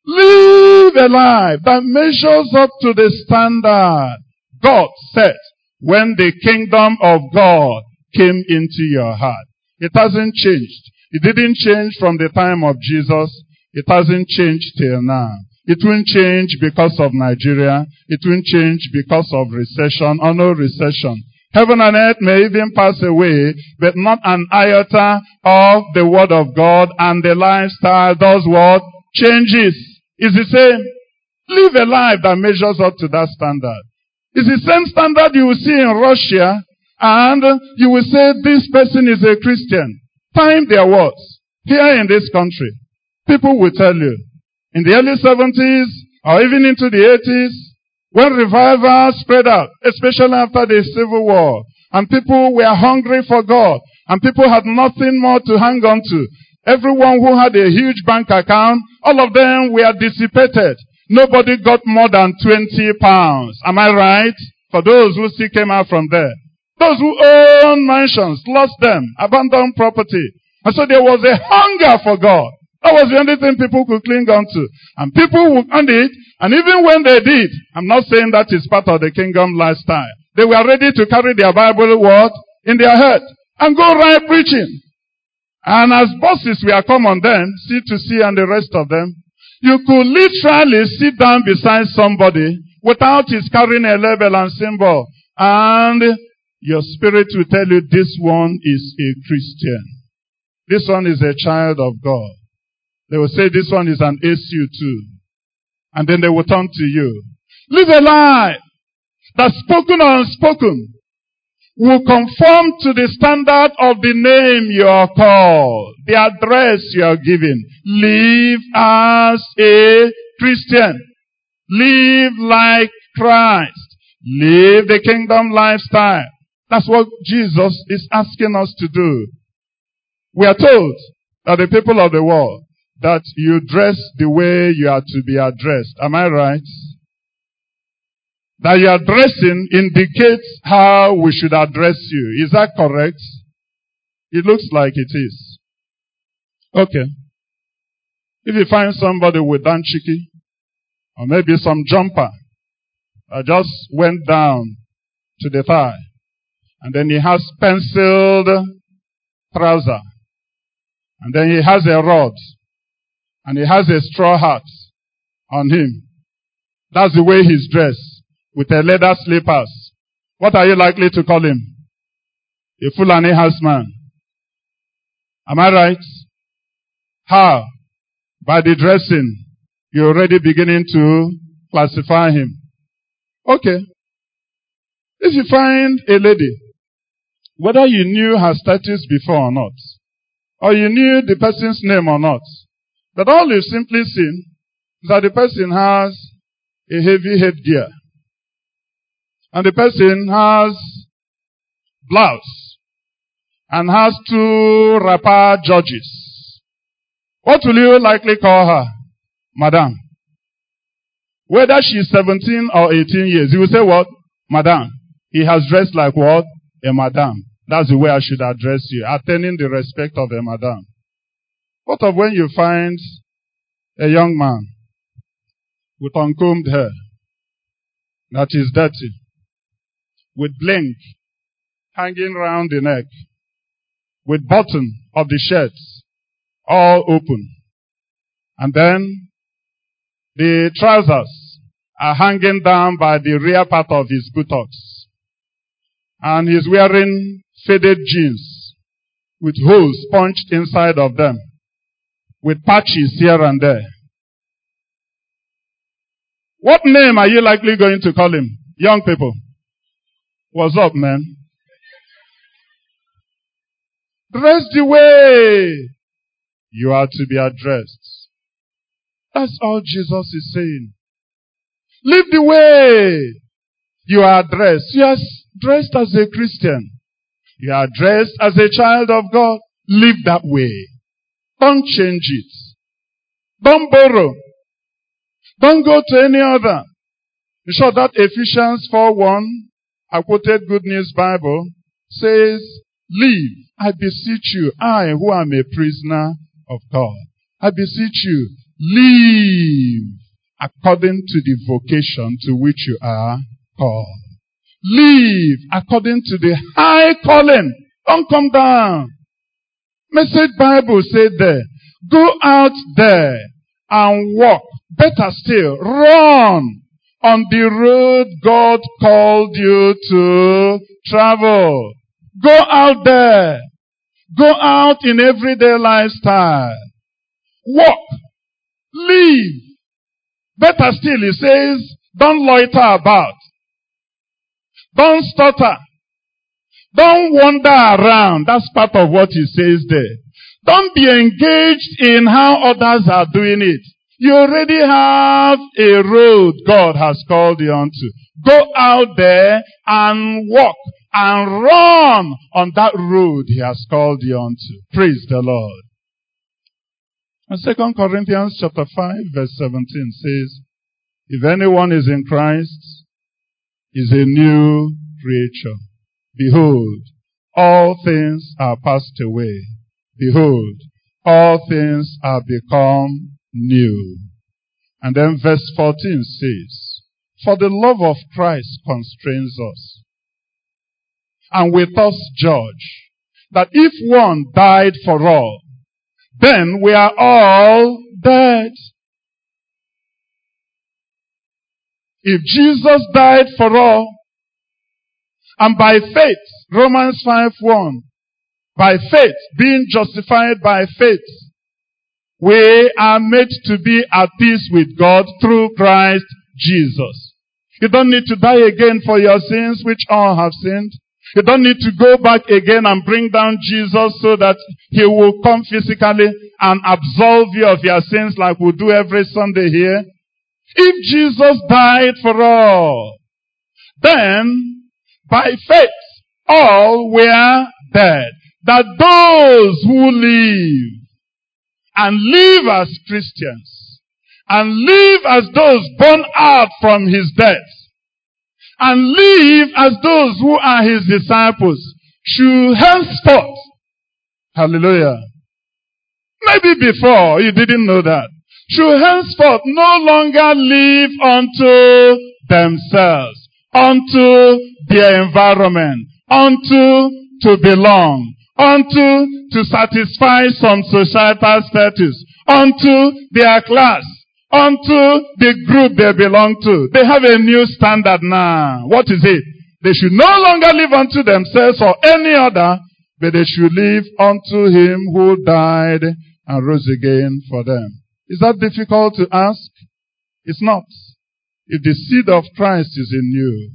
Live a life that measures up to the standard God set when the kingdom of God came into your heart. It hasn't changed. It didn't change from the time of Jesus. It hasn't changed till now. It won't change because of Nigeria. It won't change because of recession or no recession. Heaven and earth may even pass away, but not an iota of the word of God and the lifestyle does what? Changes. Is the same. Live a life that measures up to that standard. It's the same standard you will see in Russia and you will say this person is a Christian. Time their words. Here in this country, people will tell you, in the early 70s or even into the 80s, when revival spread out, especially after the Civil War, and people were hungry for God, and people had nothing more to hang on to, everyone who had a huge bank account, all of them were dissipated. Nobody got more than 20 pounds. Am I right? For those who still came out from there. Those who owned mansions lost them, abandoned property. And so there was a hunger for God. That was the only thing people could cling on to. And people would earn it. And even when they did, I'm not saying that is part of the kingdom lifestyle. They were ready to carry their Bible word in their head and go right preaching. And as bosses we are come on them, see to see and the rest of them, you could literally sit down beside somebody without his carrying a label and symbol. And your spirit will tell you this one is a Christian. This one is a child of God. They will say this one is an SU too. And then they will turn to you. Live a life that spoken or unspoken will conform to the standard of the name you are called, the address you are given. Live as a Christian. Live like Christ. Live the kingdom lifestyle. That's what Jesus is asking us to do. We are told that the people of the world, that you dress the way you are to be addressed. Am I right? That your dressing indicates how we should address you. Is that correct? It looks like it is. Okay. If you find somebody with danchiki, or maybe some jumper, that just went down to the thigh, and then he has penciled trouser. And then he has a rod. And he has a straw hat on him. That's the way he's dressed. With a leather slippers. What are you likely to call him? A Fulani houseman. Am I right? How? By the dressing. You're already beginning to classify him. Okay. If you find a lady whether you knew her status before or not, or you knew the person's name or not, but all you've simply seen is that the person has a heavy headgear. And the person has blouse and has two wrapper judges. What will you likely call her? Madam. Whether she's 17 or 18 years, you will say what? Madam. He has dressed like what? A madam. That's the way I should address you, attaining the respect of a madam. What of when you find a young man with uncombed hair that is dirty, with bling hanging round the neck, with button of the shirt all open, and then the trousers are hanging down by the rear part of his buttocks, and he's wearing faded jeans with holes punched inside of them, with patches here and there. What name are you likely going to call him? Young people. What's up, man? Dress the way you are to be addressed. That's all Jesus is saying. Live the way you are dressed. You are dressed as a Christian. You are dressed as a child of God. Live that way. Don't change it. Don't borrow. Don't go to any other. You saw that Ephesians 4.1, I quoted Good News Bible, says, Live, I beseech you, I who am a prisoner of God. I beseech you, live according to the vocation to which you are called. Live according to the high calling. Don't come down. Message Bible said there, go out there and walk. Better still, run on the road God called you to travel. Go out there. Go out in everyday lifestyle. Walk. Live. Better still, he says, don't loiter about. Don't stutter. Don't wander around. That's part of what he says there. Don't be engaged in how others are doing it. You already have a road God has called you onto. Go out there and walk and run on that road he has called you onto. Praise the Lord. And 2 Corinthians chapter 5 verse 17 says, If anyone is in Christ, is a new creature. Behold, all things are passed away. Behold, all things are become new. And then verse 14 says, For the love of Christ constrains us. And with us judge that if one died for all, then we are all dead. If Jesus died for all, and by faith, Romans 5 1, by faith, being justified by faith, we are made to be at peace with God through Christ Jesus. You don't need to die again for your sins, which all have sinned. You don't need to go back again and bring down Jesus so that he will come physically and absolve you of your sins like we do every Sunday here. If Jesus died for all, then by faith all were dead. That those who live and live as Christians and live as those born out from his death and live as those who are his disciples should henceforth, hallelujah, maybe before you didn't know that, should henceforth no longer live unto themselves, unto their environment, unto to belong, unto to satisfy some societal status, unto their class, unto the group they belong to. They have a new standard now. What is it? They should no longer live unto themselves or any other, but they should live unto him who died and rose again for them. Is that difficult to ask? It's not. If the seed of Christ is in you,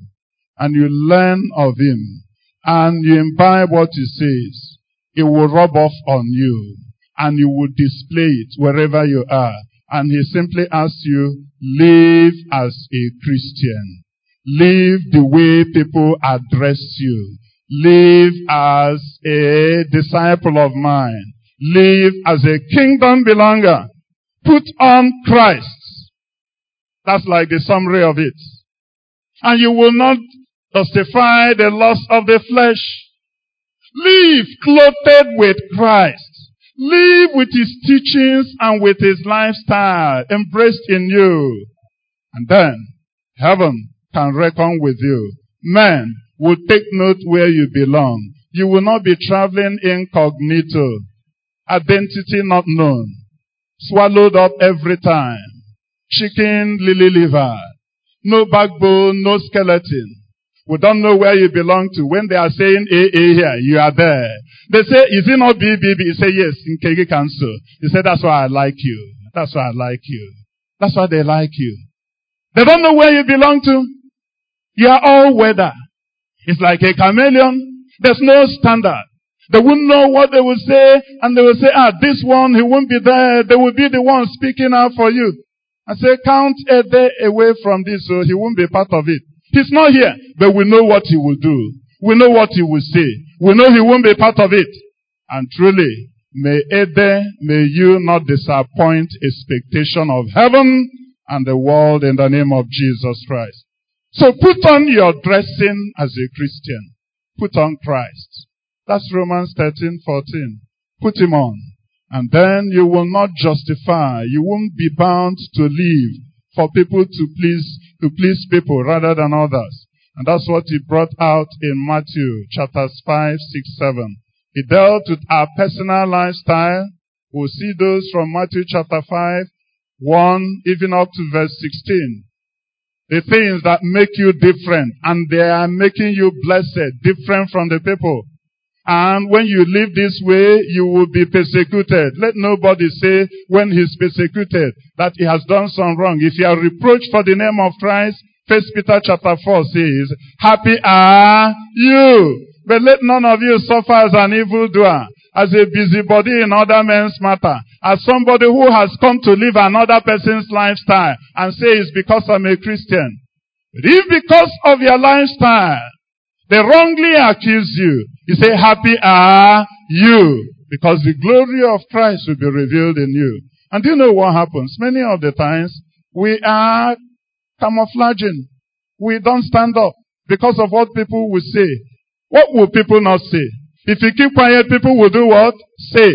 and you learn of him, and you imbibe what he says, it will rub off on you and you will display it wherever you are. And he simply asks you, live as a Christian. Live the way people address you. Live as a disciple of mine. Live as a kingdom belonger. Put on Christ. That's like the summary of it. And you will not justify the lust of the flesh Live clothed with Christ. Live with his teachings and with his lifestyle embraced in you. And then heaven can reckon with you. Men will take note where you belong. You will not be traveling incognito. Identity not known. Swallowed up every time. Chicken lily liver. No backbone, no skeleton. We don't know where you belong to. When they are saying AA here, you are there. They say, is it not BBB? You say, yes, in Nkegi Council. You say, that's why I like you. That's why I like you. That's why they like you. They don't know where you belong to. You are all weather. It's like a chameleon. There's no standard. They wouldn't know what they would say, and they will say, ah, this one, he won't be there. They will be the one speaking out for you. I say, count a day away from this, so he won't be part of it. He's not here, but we know what he will do. We know what he will say. We know he won't be part of it. And truly, may either, may you not disappoint expectation of heaven and the world in the name of Jesus Christ. So put on your dressing as a Christian. Put on Christ. That's Romans 13, 14. Put him on. And then you will not justify. You won't be bound to live for people to please, to please people rather than others. And that's what he brought out in Matthew chapters 5, 6, 7. He dealt with our personal lifestyle. We'll see those from Matthew chapter 5, 1, even up to verse 16. The things that make you different and they are making you blessed, different from the people. And when you live this way, you will be persecuted. Let nobody say when he's persecuted that he has done some wrong. If you are reproached for the name of Christ, First Peter chapter 4 says, Happy are you. But let none of you suffer as an evildoer, as a busybody in other men's matter, as somebody who has come to live another person's lifestyle and say it's because I'm a Christian. But if because of your lifestyle, they wrongly accuse you. You say, happy are you. Because the glory of Christ will be revealed in you. And do you know what happens? Many of the times, we are camouflaging. We don't stand up because of what people will say. What will people not say? If you keep quiet, people will do what? Say.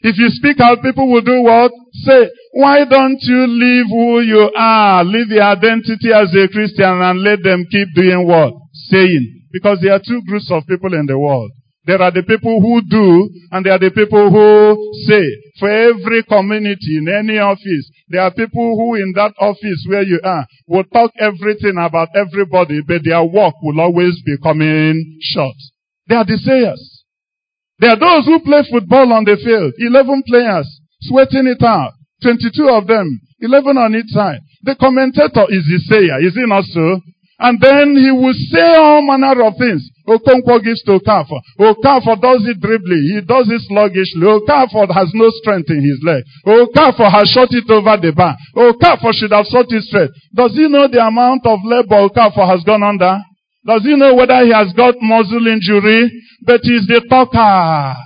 If you speak out, people will do what? Say. Why don't you leave who you are? Leave your identity as a Christian and let them keep doing what? Saying. Because there are two groups of people in the world. There are the people who do, and there are the people who say. For every community, in any office, there are people who in that office where you are will talk everything about everybody, but their work will always be coming short. They are the sayers. There are those who play football on the field. 11 players, sweating it out. 22 of them, 11 on each side. The commentator is the sayer, is he not so? And then he will say all manner of things. Okonkwo gives to Okafor. Okafor does it dribbly. He does it sluggishly. Okafor has no strength in his leg. Okafor has shot it over the bar. Okafor should have shot it straight. Does he know the amount of labor Okafor has gone under? Does he know whether he has got muscle injury? But he's the talker.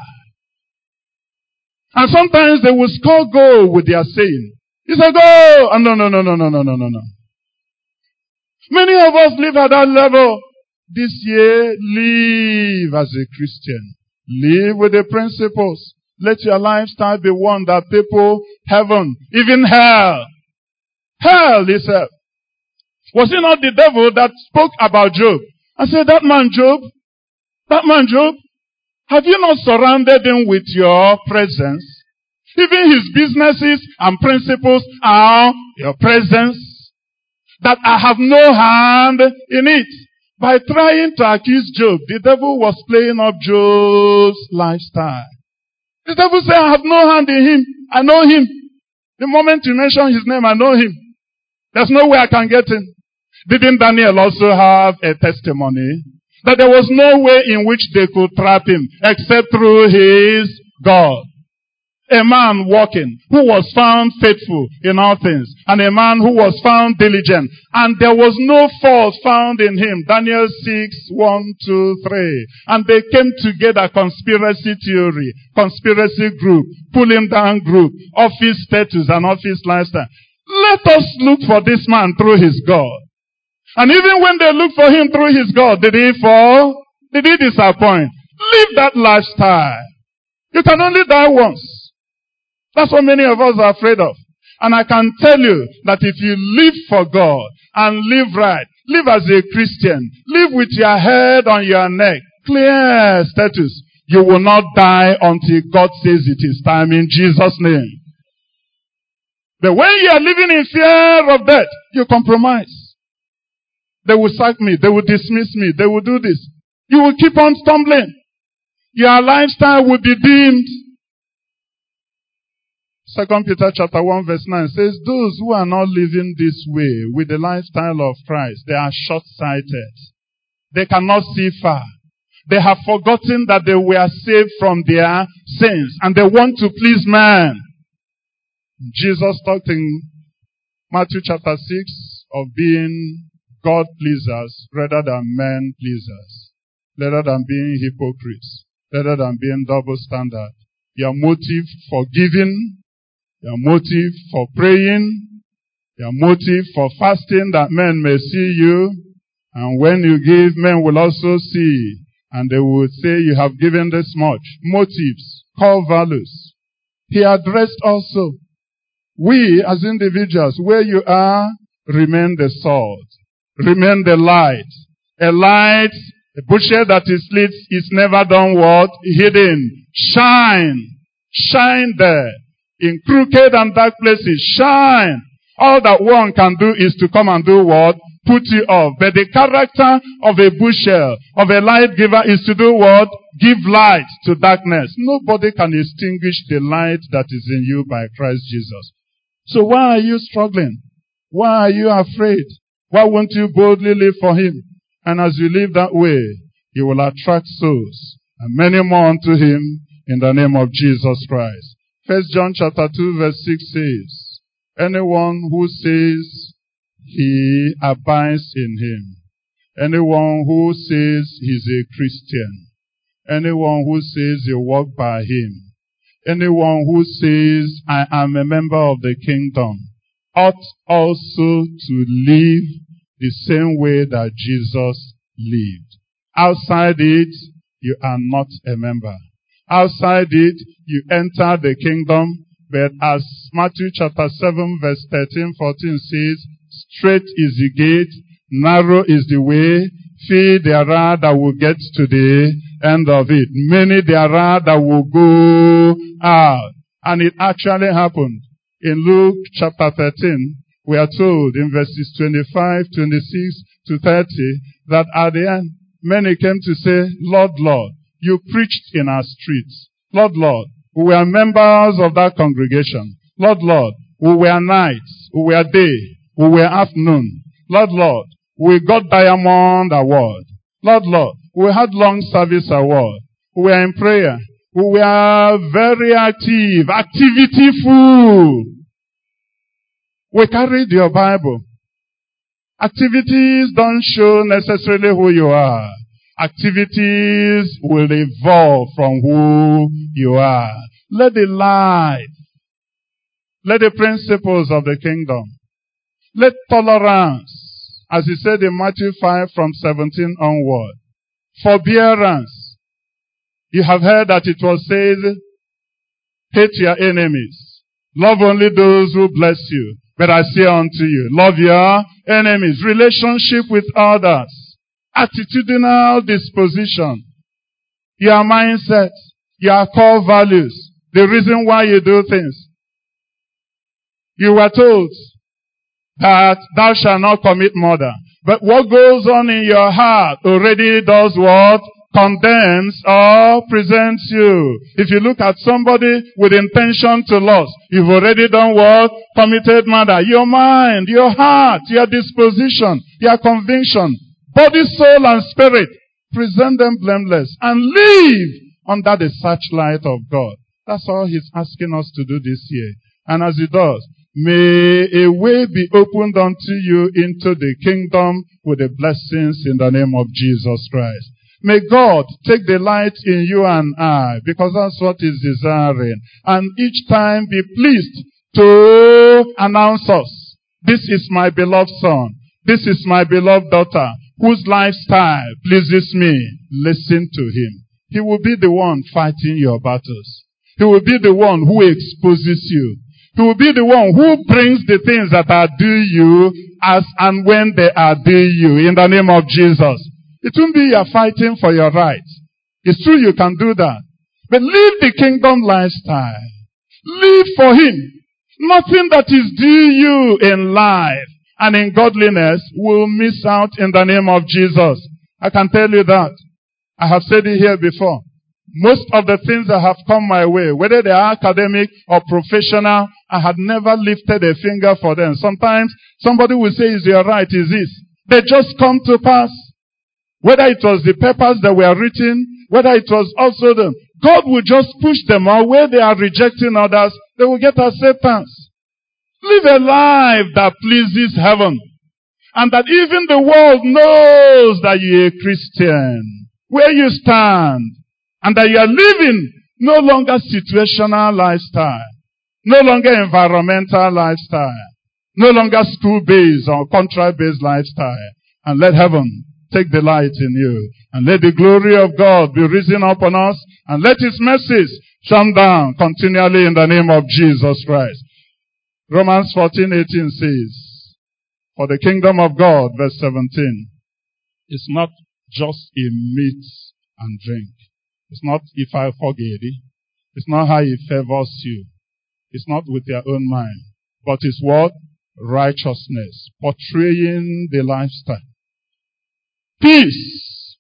And sometimes they will score goal with their saying. He said, go! Oh, no, no, no, no, no, no, no, no. Many of us live at that level. This year, live as a Christian. Live with the principles. Let your lifestyle be one that people, heaven, even hell, hell itself. Was it not the devil that spoke about Job? I said, that man Job, that man Job, have you not surrounded him with your presence? Even his businesses and principles are your presence that I have no hand in it. By trying to accuse Job, the devil was playing up Job's lifestyle. The devil said, I have no hand in him. I know him. The moment you mention his name, I know him. There's no way I can get him. Didn't Daniel also have a testimony that there was no way in which they could trap him except through his God? A man walking who was found faithful in all things and a man who was found diligent. And there was no fault found in him. Daniel 6 1 2 3 and they came together conspiracy theory conspiracy group pulling down group office status and office lifestyle. Let us look for this man through his god. And even when they looked for him through his god did he fall? Did he disappoint? Leave that lifestyle. You can only die once that's what many of us are afraid of. And I can tell you that if you live for God and live right, live as a Christian, live with your head on your neck, clear status, you will not die until God says it is time in Jesus' name. But when you are living in fear of death, you compromise. They will sack me. They will dismiss me. They will do this. You will keep on stumbling. Your lifestyle will be deemed Second Peter chapter 1 verse 9 says, those who are not living this way with the lifestyle of Christ, they are short-sighted. They cannot see far. They have forgotten that they were saved from their sins and they want to please man. Jesus talked in Matthew chapter 6 of being God pleasers rather than men pleasers, rather than being hypocrites, rather than being double standard. Your motive for giving your motive for praying, your motive for fasting that men may see you. And when you give, men will also see. And they will say you have given this much. Motives, core values. He addressed also. We as individuals, where you are, remain the salt. Remain the light. A light, a bushel that is lit is never done what? Hidden. Shine. Shine there in crooked and dark places. Shine. All that one can do is to come and do what? put you off. But the character of a bushel, of a light giver is to do what? Give light to darkness. Nobody can extinguish the light that is in you by Christ Jesus. So why are you struggling? Why are you afraid? Why won't you boldly live for Him? And as you live that way, you will attract souls and many more unto Him in the name of Jesus Christ. First John chapter 2 verse 6 says, anyone who says he abides in Him, anyone who says he's a Christian, anyone who says he walk by Him, anyone who says I am a member of the kingdom, ought also to live the same way that Jesus lived. Outside it, you are not a member. Outside it, you enter the kingdom, but as Matthew chapter 7 verse 13, 14 says, straight is the gate, narrow is the way, few there are that will get to the end of it. Many there are that will go out. And it actually happened. In Luke chapter 13, we are told in verses 25, 26 to 30 that at the end, many came to say, Lord, Lord, you preached in our streets. Lord, Lord, we were members of that congregation. Lord, Lord, we were nights, we were day, we were afternoon. Lord, Lord, we got diamond award. Lord, Lord, we had long service award. We were in prayer. We were very active, activity full. We carried your Bible. Activities don't show necessarily who you are. Activities will evolve from who you are. Let the life, let the principles of the kingdom, let tolerance, as he said in Matthew 5 from 17 onward, forbearance. You have heard that it was said, hate your enemies. Love only those who bless you. But I say unto you, love your enemies. Relationship with others. Attitudinal disposition. Your mindset. Your core values. The reason why you do things. You were told that thou shalt not commit murder. But what goes on in your heart already does what? condemns or presents you. If you look at somebody with intention to lust, you've already done what? Committed murder. Your mind, your heart, your disposition, your conviction, body, soul, and spirit, present them blameless and live under the searchlight of God. That's all He's asking us to do this year. And as He does, may a way be opened unto you into the kingdom with the blessings in the name of Jesus Christ. May God take the light in you and I, because that's what He's desiring. And each time be pleased to announce us. This is my beloved son. This is my beloved daughter, whose lifestyle pleases me. Listen to him. He will be the one fighting your battles. He will be the one who exposes you. He will be the one who brings the things that are due you as and when they are due you in the name of Jesus. It won't be you're fighting for your rights. It's true you can do that. But live the kingdom lifestyle. Live for Him. Nothing that is due you in life and in godliness will miss out in the name of Jesus. I can tell you that. I have said it here before. Most of the things that have come my way, whether they are academic or professional, I had never lifted a finger for them. Sometimes somebody will say, is your right, is this? They just come to pass. Whether it was the papers that were written, whether it was also them, God will just push them where they are rejecting others, they will get acceptance. Live a life that pleases heaven. And that even the world knows that you're a Christian. Where you stand. And that you are living no longer situational lifestyle. No longer environmental lifestyle. No longer school-based or country-based lifestyle. And let heaven take delight in you. And let the glory of God be risen upon us. And let his mercies shine down continually in the name of Jesus Christ. Romans 14:18 says, For the kingdom of God, verse 17, is not just in meat and drink. It's not if I forget it. It's not how he favors you. It's not with your own mind. But it's what? righteousness, portraying the lifestyle. Peace,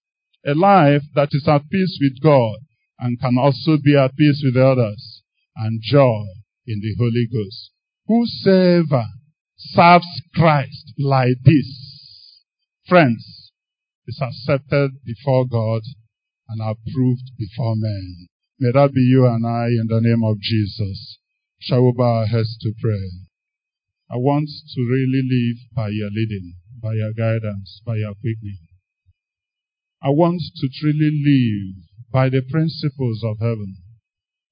a life that is at peace with God and can also be at peace with others, and joy in the Holy Ghost. Whosoever serves Christ like this, friends, is accepted before God and approved before men. May that be you and I in the name of Jesus. Shall we bow our heads to pray? I want to really live by your leading, by your guidance, by your quickening. I want to truly live by the principles of heaven.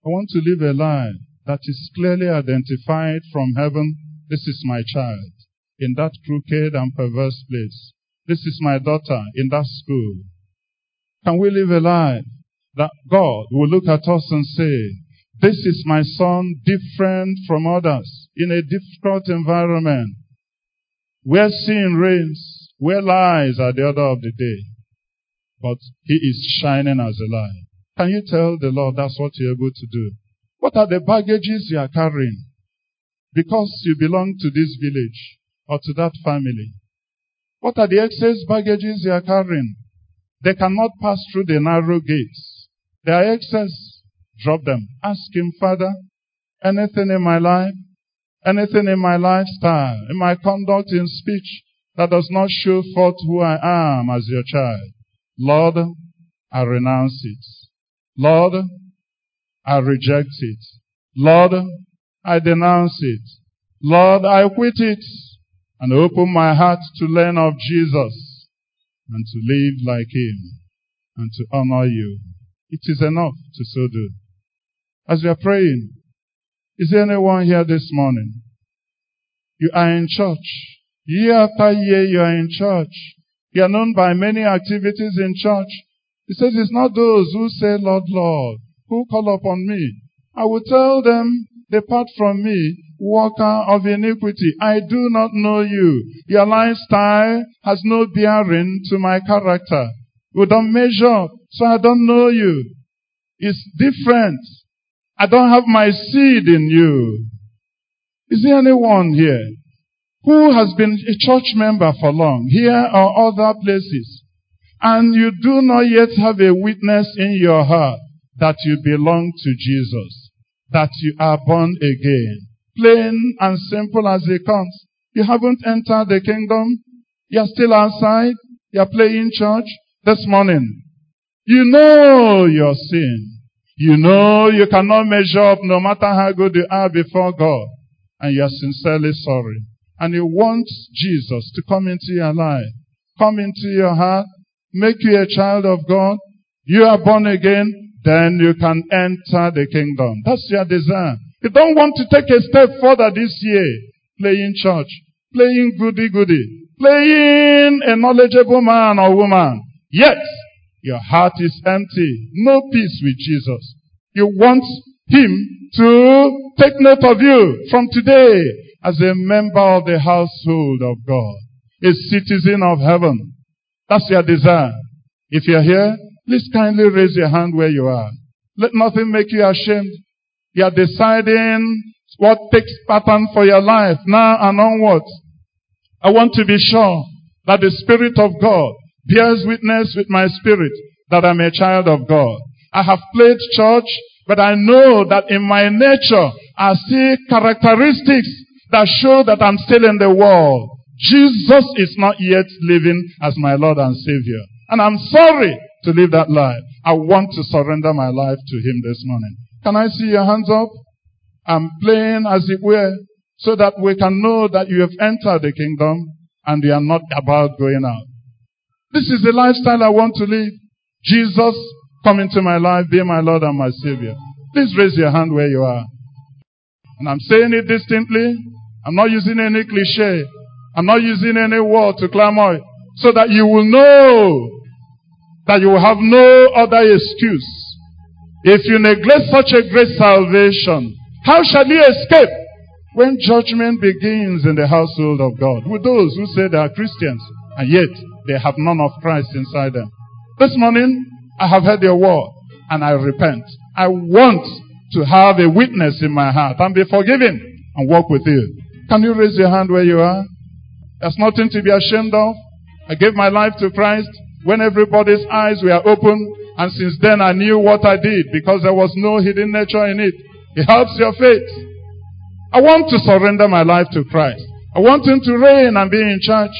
I want to live a life that is clearly identified from heaven. This is my child in that crooked and perverse place. This is my daughter in that school. Can we live a life that God will look at us and say, this is my son different from others in a difficult environment where sin reigns, where lies are the order of the day. But he is shining as a light. Can you tell the Lord that's what you're able to do? What are the baggages you are carrying? Because you belong to this village or to that family. What are the excess baggages you are carrying? They cannot pass through the narrow gates. They are excess. Drop them. Ask him, Father, anything in my life, anything in my lifestyle, in my conduct, in speech that does not show forth who I am as your child. Lord, I renounce it. Lord, I reject it. Lord, I denounce it. Lord, I quit it and open my heart to learn of Jesus and to live like Him and to honor you. It is enough to so do. As we are praying, is there anyone here this morning? You are in church. Year after year you are in church. You are known by many activities in church. He says it's not those who say, Lord, Lord, who call upon me. I will tell them, depart from me, worker of iniquity. I do not know you. Your lifestyle has no bearing to my character. We don't measure, so I don't know you. It's different. I don't have my seed in you. Is there anyone here who has been a church member for long, here or other places, and you do not yet have a witness in your heart that you belong to Jesus, that you are born again. Plain and simple as it comes. You haven't entered the kingdom. You're still outside. You're playing church this morning. You know your sin. You know you cannot measure up no matter how good you are before God. And you're sincerely sorry. And you want Jesus to come into your life, come into your heart, make you a child of God. You are born again then you can enter the kingdom. That's your desire. You don't want to take a step further this year, playing church, playing goody goody, playing a knowledgeable man or woman. Yet, your heart is empty. No peace with Jesus. You want him to take note of you from today as a member of the household of God, a citizen of heaven. That's your desire. If you're here, Please kindly raise your hand where you are. Let nothing make you ashamed. You are deciding what takes pattern for your life now and onwards. I want to be sure that the Spirit of God bears witness with my spirit that I'm a child of God. I have played church, but I know that in my nature I see characteristics that show that I'm still in the world. Jesus is not yet living as my Lord and Savior. And I'm sorry to live that life. I want to surrender my life to Him this morning. Can I see your hands up? I'm playing as it were so that we can know that you have entered the kingdom and you are not about going out. This is the lifestyle I want to live. Jesus, come into my life, be my Lord and my Savior. Please raise your hand where you are. And I'm saying it distinctly. I'm not using any cliche. I'm not using any word to clamor so that you will know that you will have no other excuse. If you neglect such a great salvation, how shall you escape when judgment begins in the household of God with those who say they are Christians and yet they have none of Christ inside them? This morning, I have heard your word and I repent. I want to have a witness in my heart and be forgiven and walk with you. Can you raise your hand where you are? There's nothing to be ashamed of. I gave my life to Christ when everybody's eyes were open, and since then I knew what I did because there was no hidden nature in it. It helps your faith. I want to surrender my life to Christ. I want Him to reign and be in charge.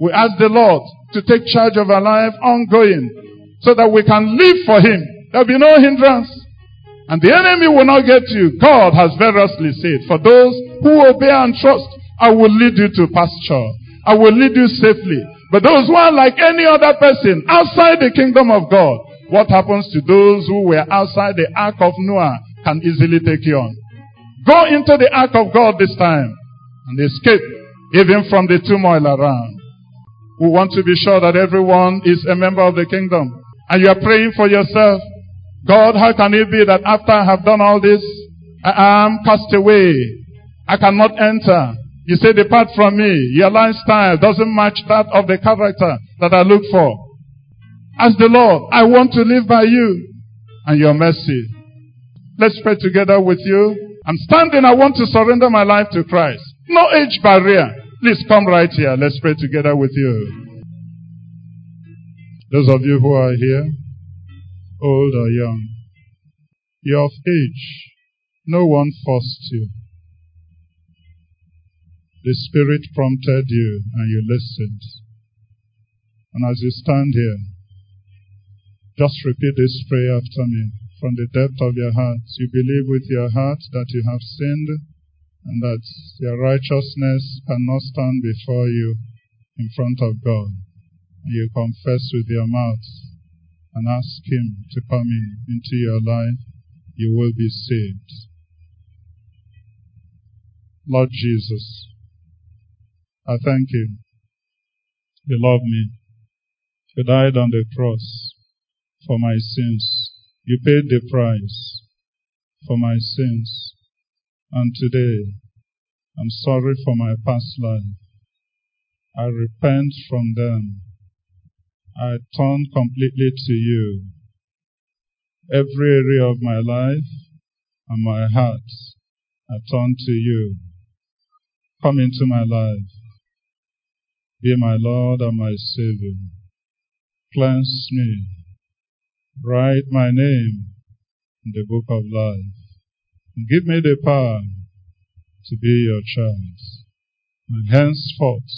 We ask the Lord to take charge of our life ongoing so that we can live for Him. There'll be no hindrance. And the enemy will not get you. God has variously said, for those who obey and trust, I will lead you to pasture. I will lead you safely. But those who are like any other person outside the kingdom of God, what happens to those who were outside the ark of Noah can easily take you on. Go into the ark of God this time and escape even from the turmoil around. We want to be sure that everyone is a member of the kingdom. And you are praying for yourself. God, how can it be that after I have done all this, I am cast away? I cannot enter. You say, depart from me. Your lifestyle doesn't match that of the character that I look for. Ask the Lord, I want to live by you and your mercy. Let's pray together with you. I'm standing. I want to surrender my life to Christ. No age barrier. Please come right here. Let's pray together with you. Those of you who are here, old or young, you're of age. No one forced you. The Spirit prompted you and you listened. And as you stand here, just repeat this prayer after me from the depth of your heart. You believe with your heart that you have sinned and that your righteousness cannot stand before you in front of God. And you confess with your mouth and ask Him to come in into your life, you will be saved. Lord Jesus, I thank you. You love me. You died on the cross for my sins. You paid the price for my sins. And today, I'm sorry for my past life. I repent from them. I turn completely to you. Every area of my life and my heart, I turn to you. Come into my life. Be my Lord and my Savior. Cleanse me. Write my name in the book of life. Give me the power to be your child. And henceforth,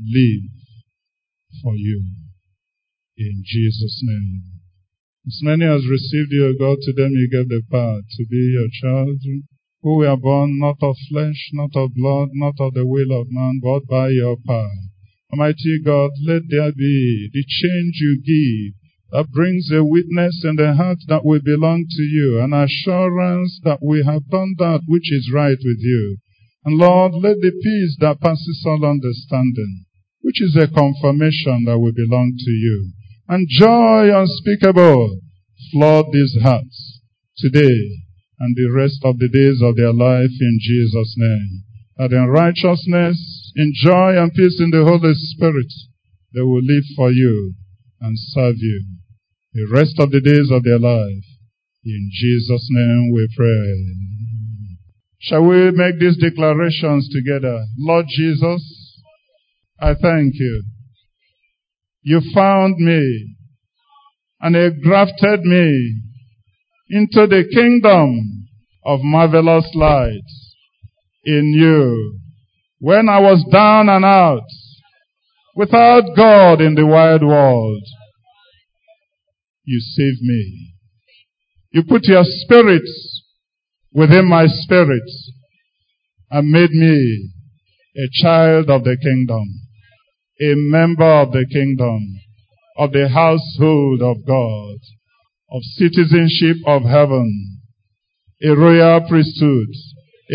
live for you. In Jesus' name. As many as received you, God, to them you gave the power to be your children, who were born not of flesh, not of blood, not of the will of man, but by your power. Almighty God, let there be the change you give that brings a witness in the heart that we belong to you, an assurance that we have done that which is right with you. And Lord, let the peace that passes all understanding, which is a confirmation that we belong to you, and joy unspeakable flood these hearts today and the rest of the days of their life in Jesus' name. That in righteousness, in joy and peace in the Holy Spirit, they will live for you and serve you the rest of the days of their life. In Jesus' name we pray. Shall we make these declarations together? Lord Jesus, I thank you. You found me and you grafted me into the kingdom of marvelous light in you. When I was down and out, without God in the wide world, you saved me. You put your spirit within my spirit and made me a child of the kingdom, a member of the kingdom, of the household of God, of citizenship of heaven, a royal priesthood,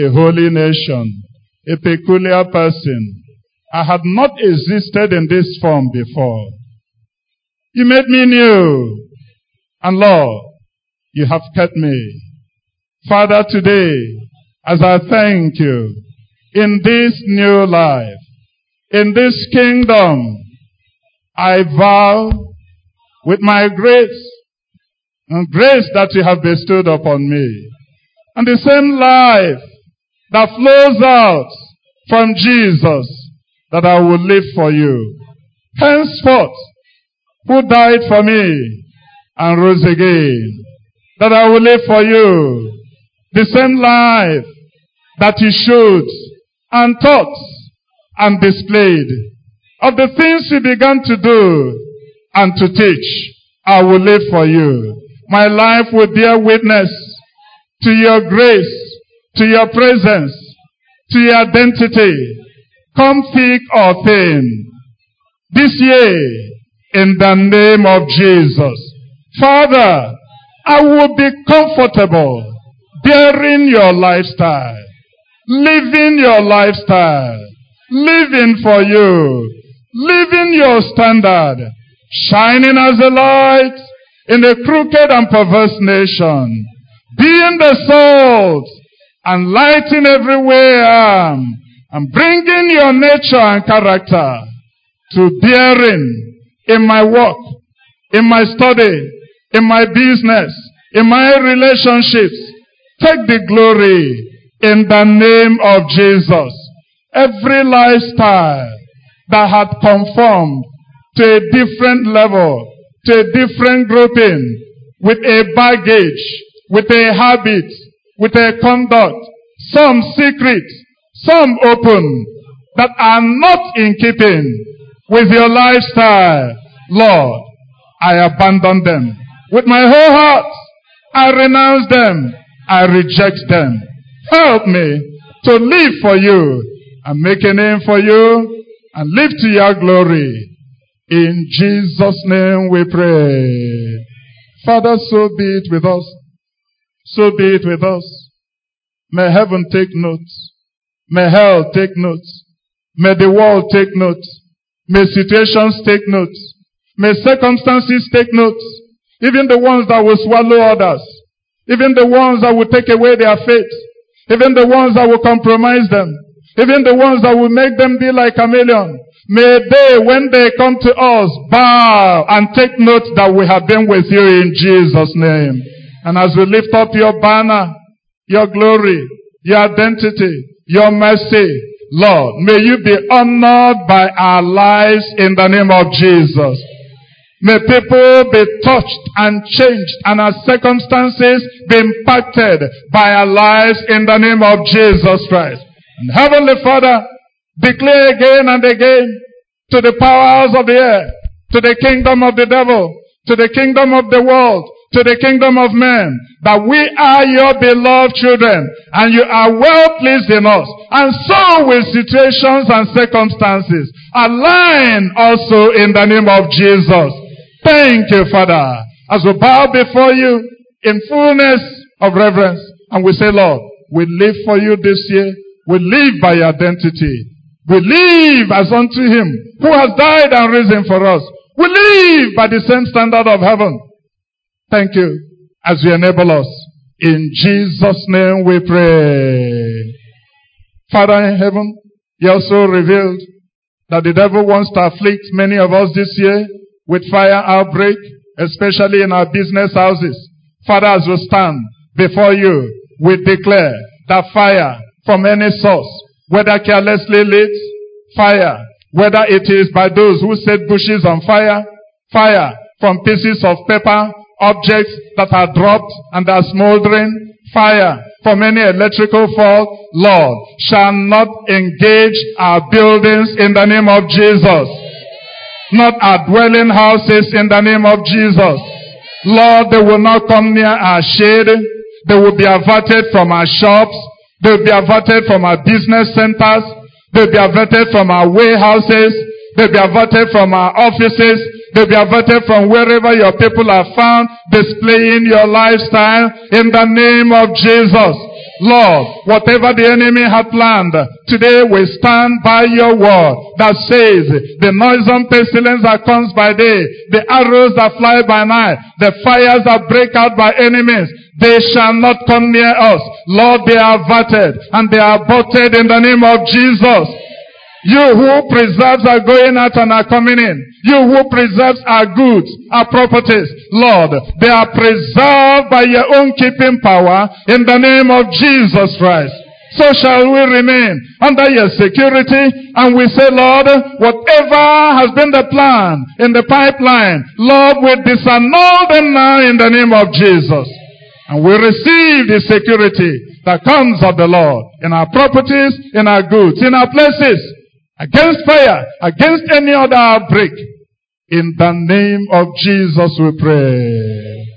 a holy nation, a peculiar person. I had not existed in this form before. You made me new. And Lord, you have kept me. Father, today, as I thank you, in this new life, in this kingdom, I vow with my grace and grace that you have bestowed upon me, and the same life that flows out from Jesus that I will live for you. Henceforth, who died for me and rose again, that I will live for you. The same life that he showed and taught and displayed of the things you began to do and to teach. I will live for you. My life will bear witness to your grace, to your presence, to your identity. Come thick or thin. This year, in the name of Jesus. Father, I will be comfortable bearing your lifestyle, living your lifestyle, living for you, living your standard, shining as a light in a crooked and perverse nation, being the salt and lighting everywhere I am um, and bringing your nature and character to bearing in my work, in my study, in my business, in my relationships. Take the glory in the name of Jesus. Every lifestyle that had conformed to a different level, to a different grouping, with a baggage, with a habit, with a conduct, some secret, some open, that are not in keeping with your lifestyle. Lord, I abandon them. With my whole heart, I renounce them. I reject them. Help me to live for you and make a name for you and live to your glory. In Jesus' name we pray. Father, so be it with us. So be it with us. May heaven take notes. May hell take notes. May the world take notes. May situations take notes. May circumstances take notes. Even the ones that will swallow others. Even the ones that will take away their faith. Even the ones that will compromise them. Even the ones that will make them be like chameleon. May they, when they come to us, bow and take note that we have been with you in Jesus' name. And as we lift up your banner, your glory, your identity, your mercy, Lord, may you be honored by our lives in the name of Jesus. May people be touched and changed and our circumstances be impacted by our lives in the name of Jesus Christ. And Heavenly Father, declare again and again to the powers of the air, to the kingdom of the devil, to the kingdom of the world, to the kingdom of men, that we are your beloved children and you are well pleased in us. And so will situations and circumstances align also in the name of Jesus. Thank you, Father, as we bow before you in fullness of reverence and we say, Lord, we live for you this year. We live by your identity. We live as unto him who has died and risen for us. We live by the same standard of heaven. Thank you as you enable us. In Jesus' name we pray. Father in heaven, you also revealed that the devil wants to afflict many of us this year with fire outbreak, especially in our business houses. Father, as we stand before you, we declare that fire from any source, whether carelessly lit, fire, whether it is by those who set bushes on fire, fire from pieces of paper objects that are dropped and are smoldering, fire from any electrical fault, Lord, shall not engage our buildings in the name of Jesus. Not our dwelling houses in the name of Jesus. Lord, they will not come near our shade. They will be averted from our shops. They will be averted from our business centers. They will be averted from our warehouses. They will be averted from our offices. They'll be averted from wherever your people are found, displaying your lifestyle in the name of Jesus. Lord, whatever the enemy had planned, today we stand by your word that says the noisome pestilence that comes by day, the arrows that fly by night, the fires that break out by enemies, they shall not come near us. Lord, they are averted and they are aborted in the name of Jesus. You who preserves our going out and our coming in. You who preserves our goods, our properties. Lord, they are preserved by your own keeping power in the name of Jesus Christ. so shall we remain under your security. And we say, Lord, whatever has been the plan in the pipeline, Lord, we disannul them now in the name of Jesus. And we receive the security that comes of the Lord in our properties, in our goods, in our places, against fire, against any other outbreak. In the name of Jesus we pray.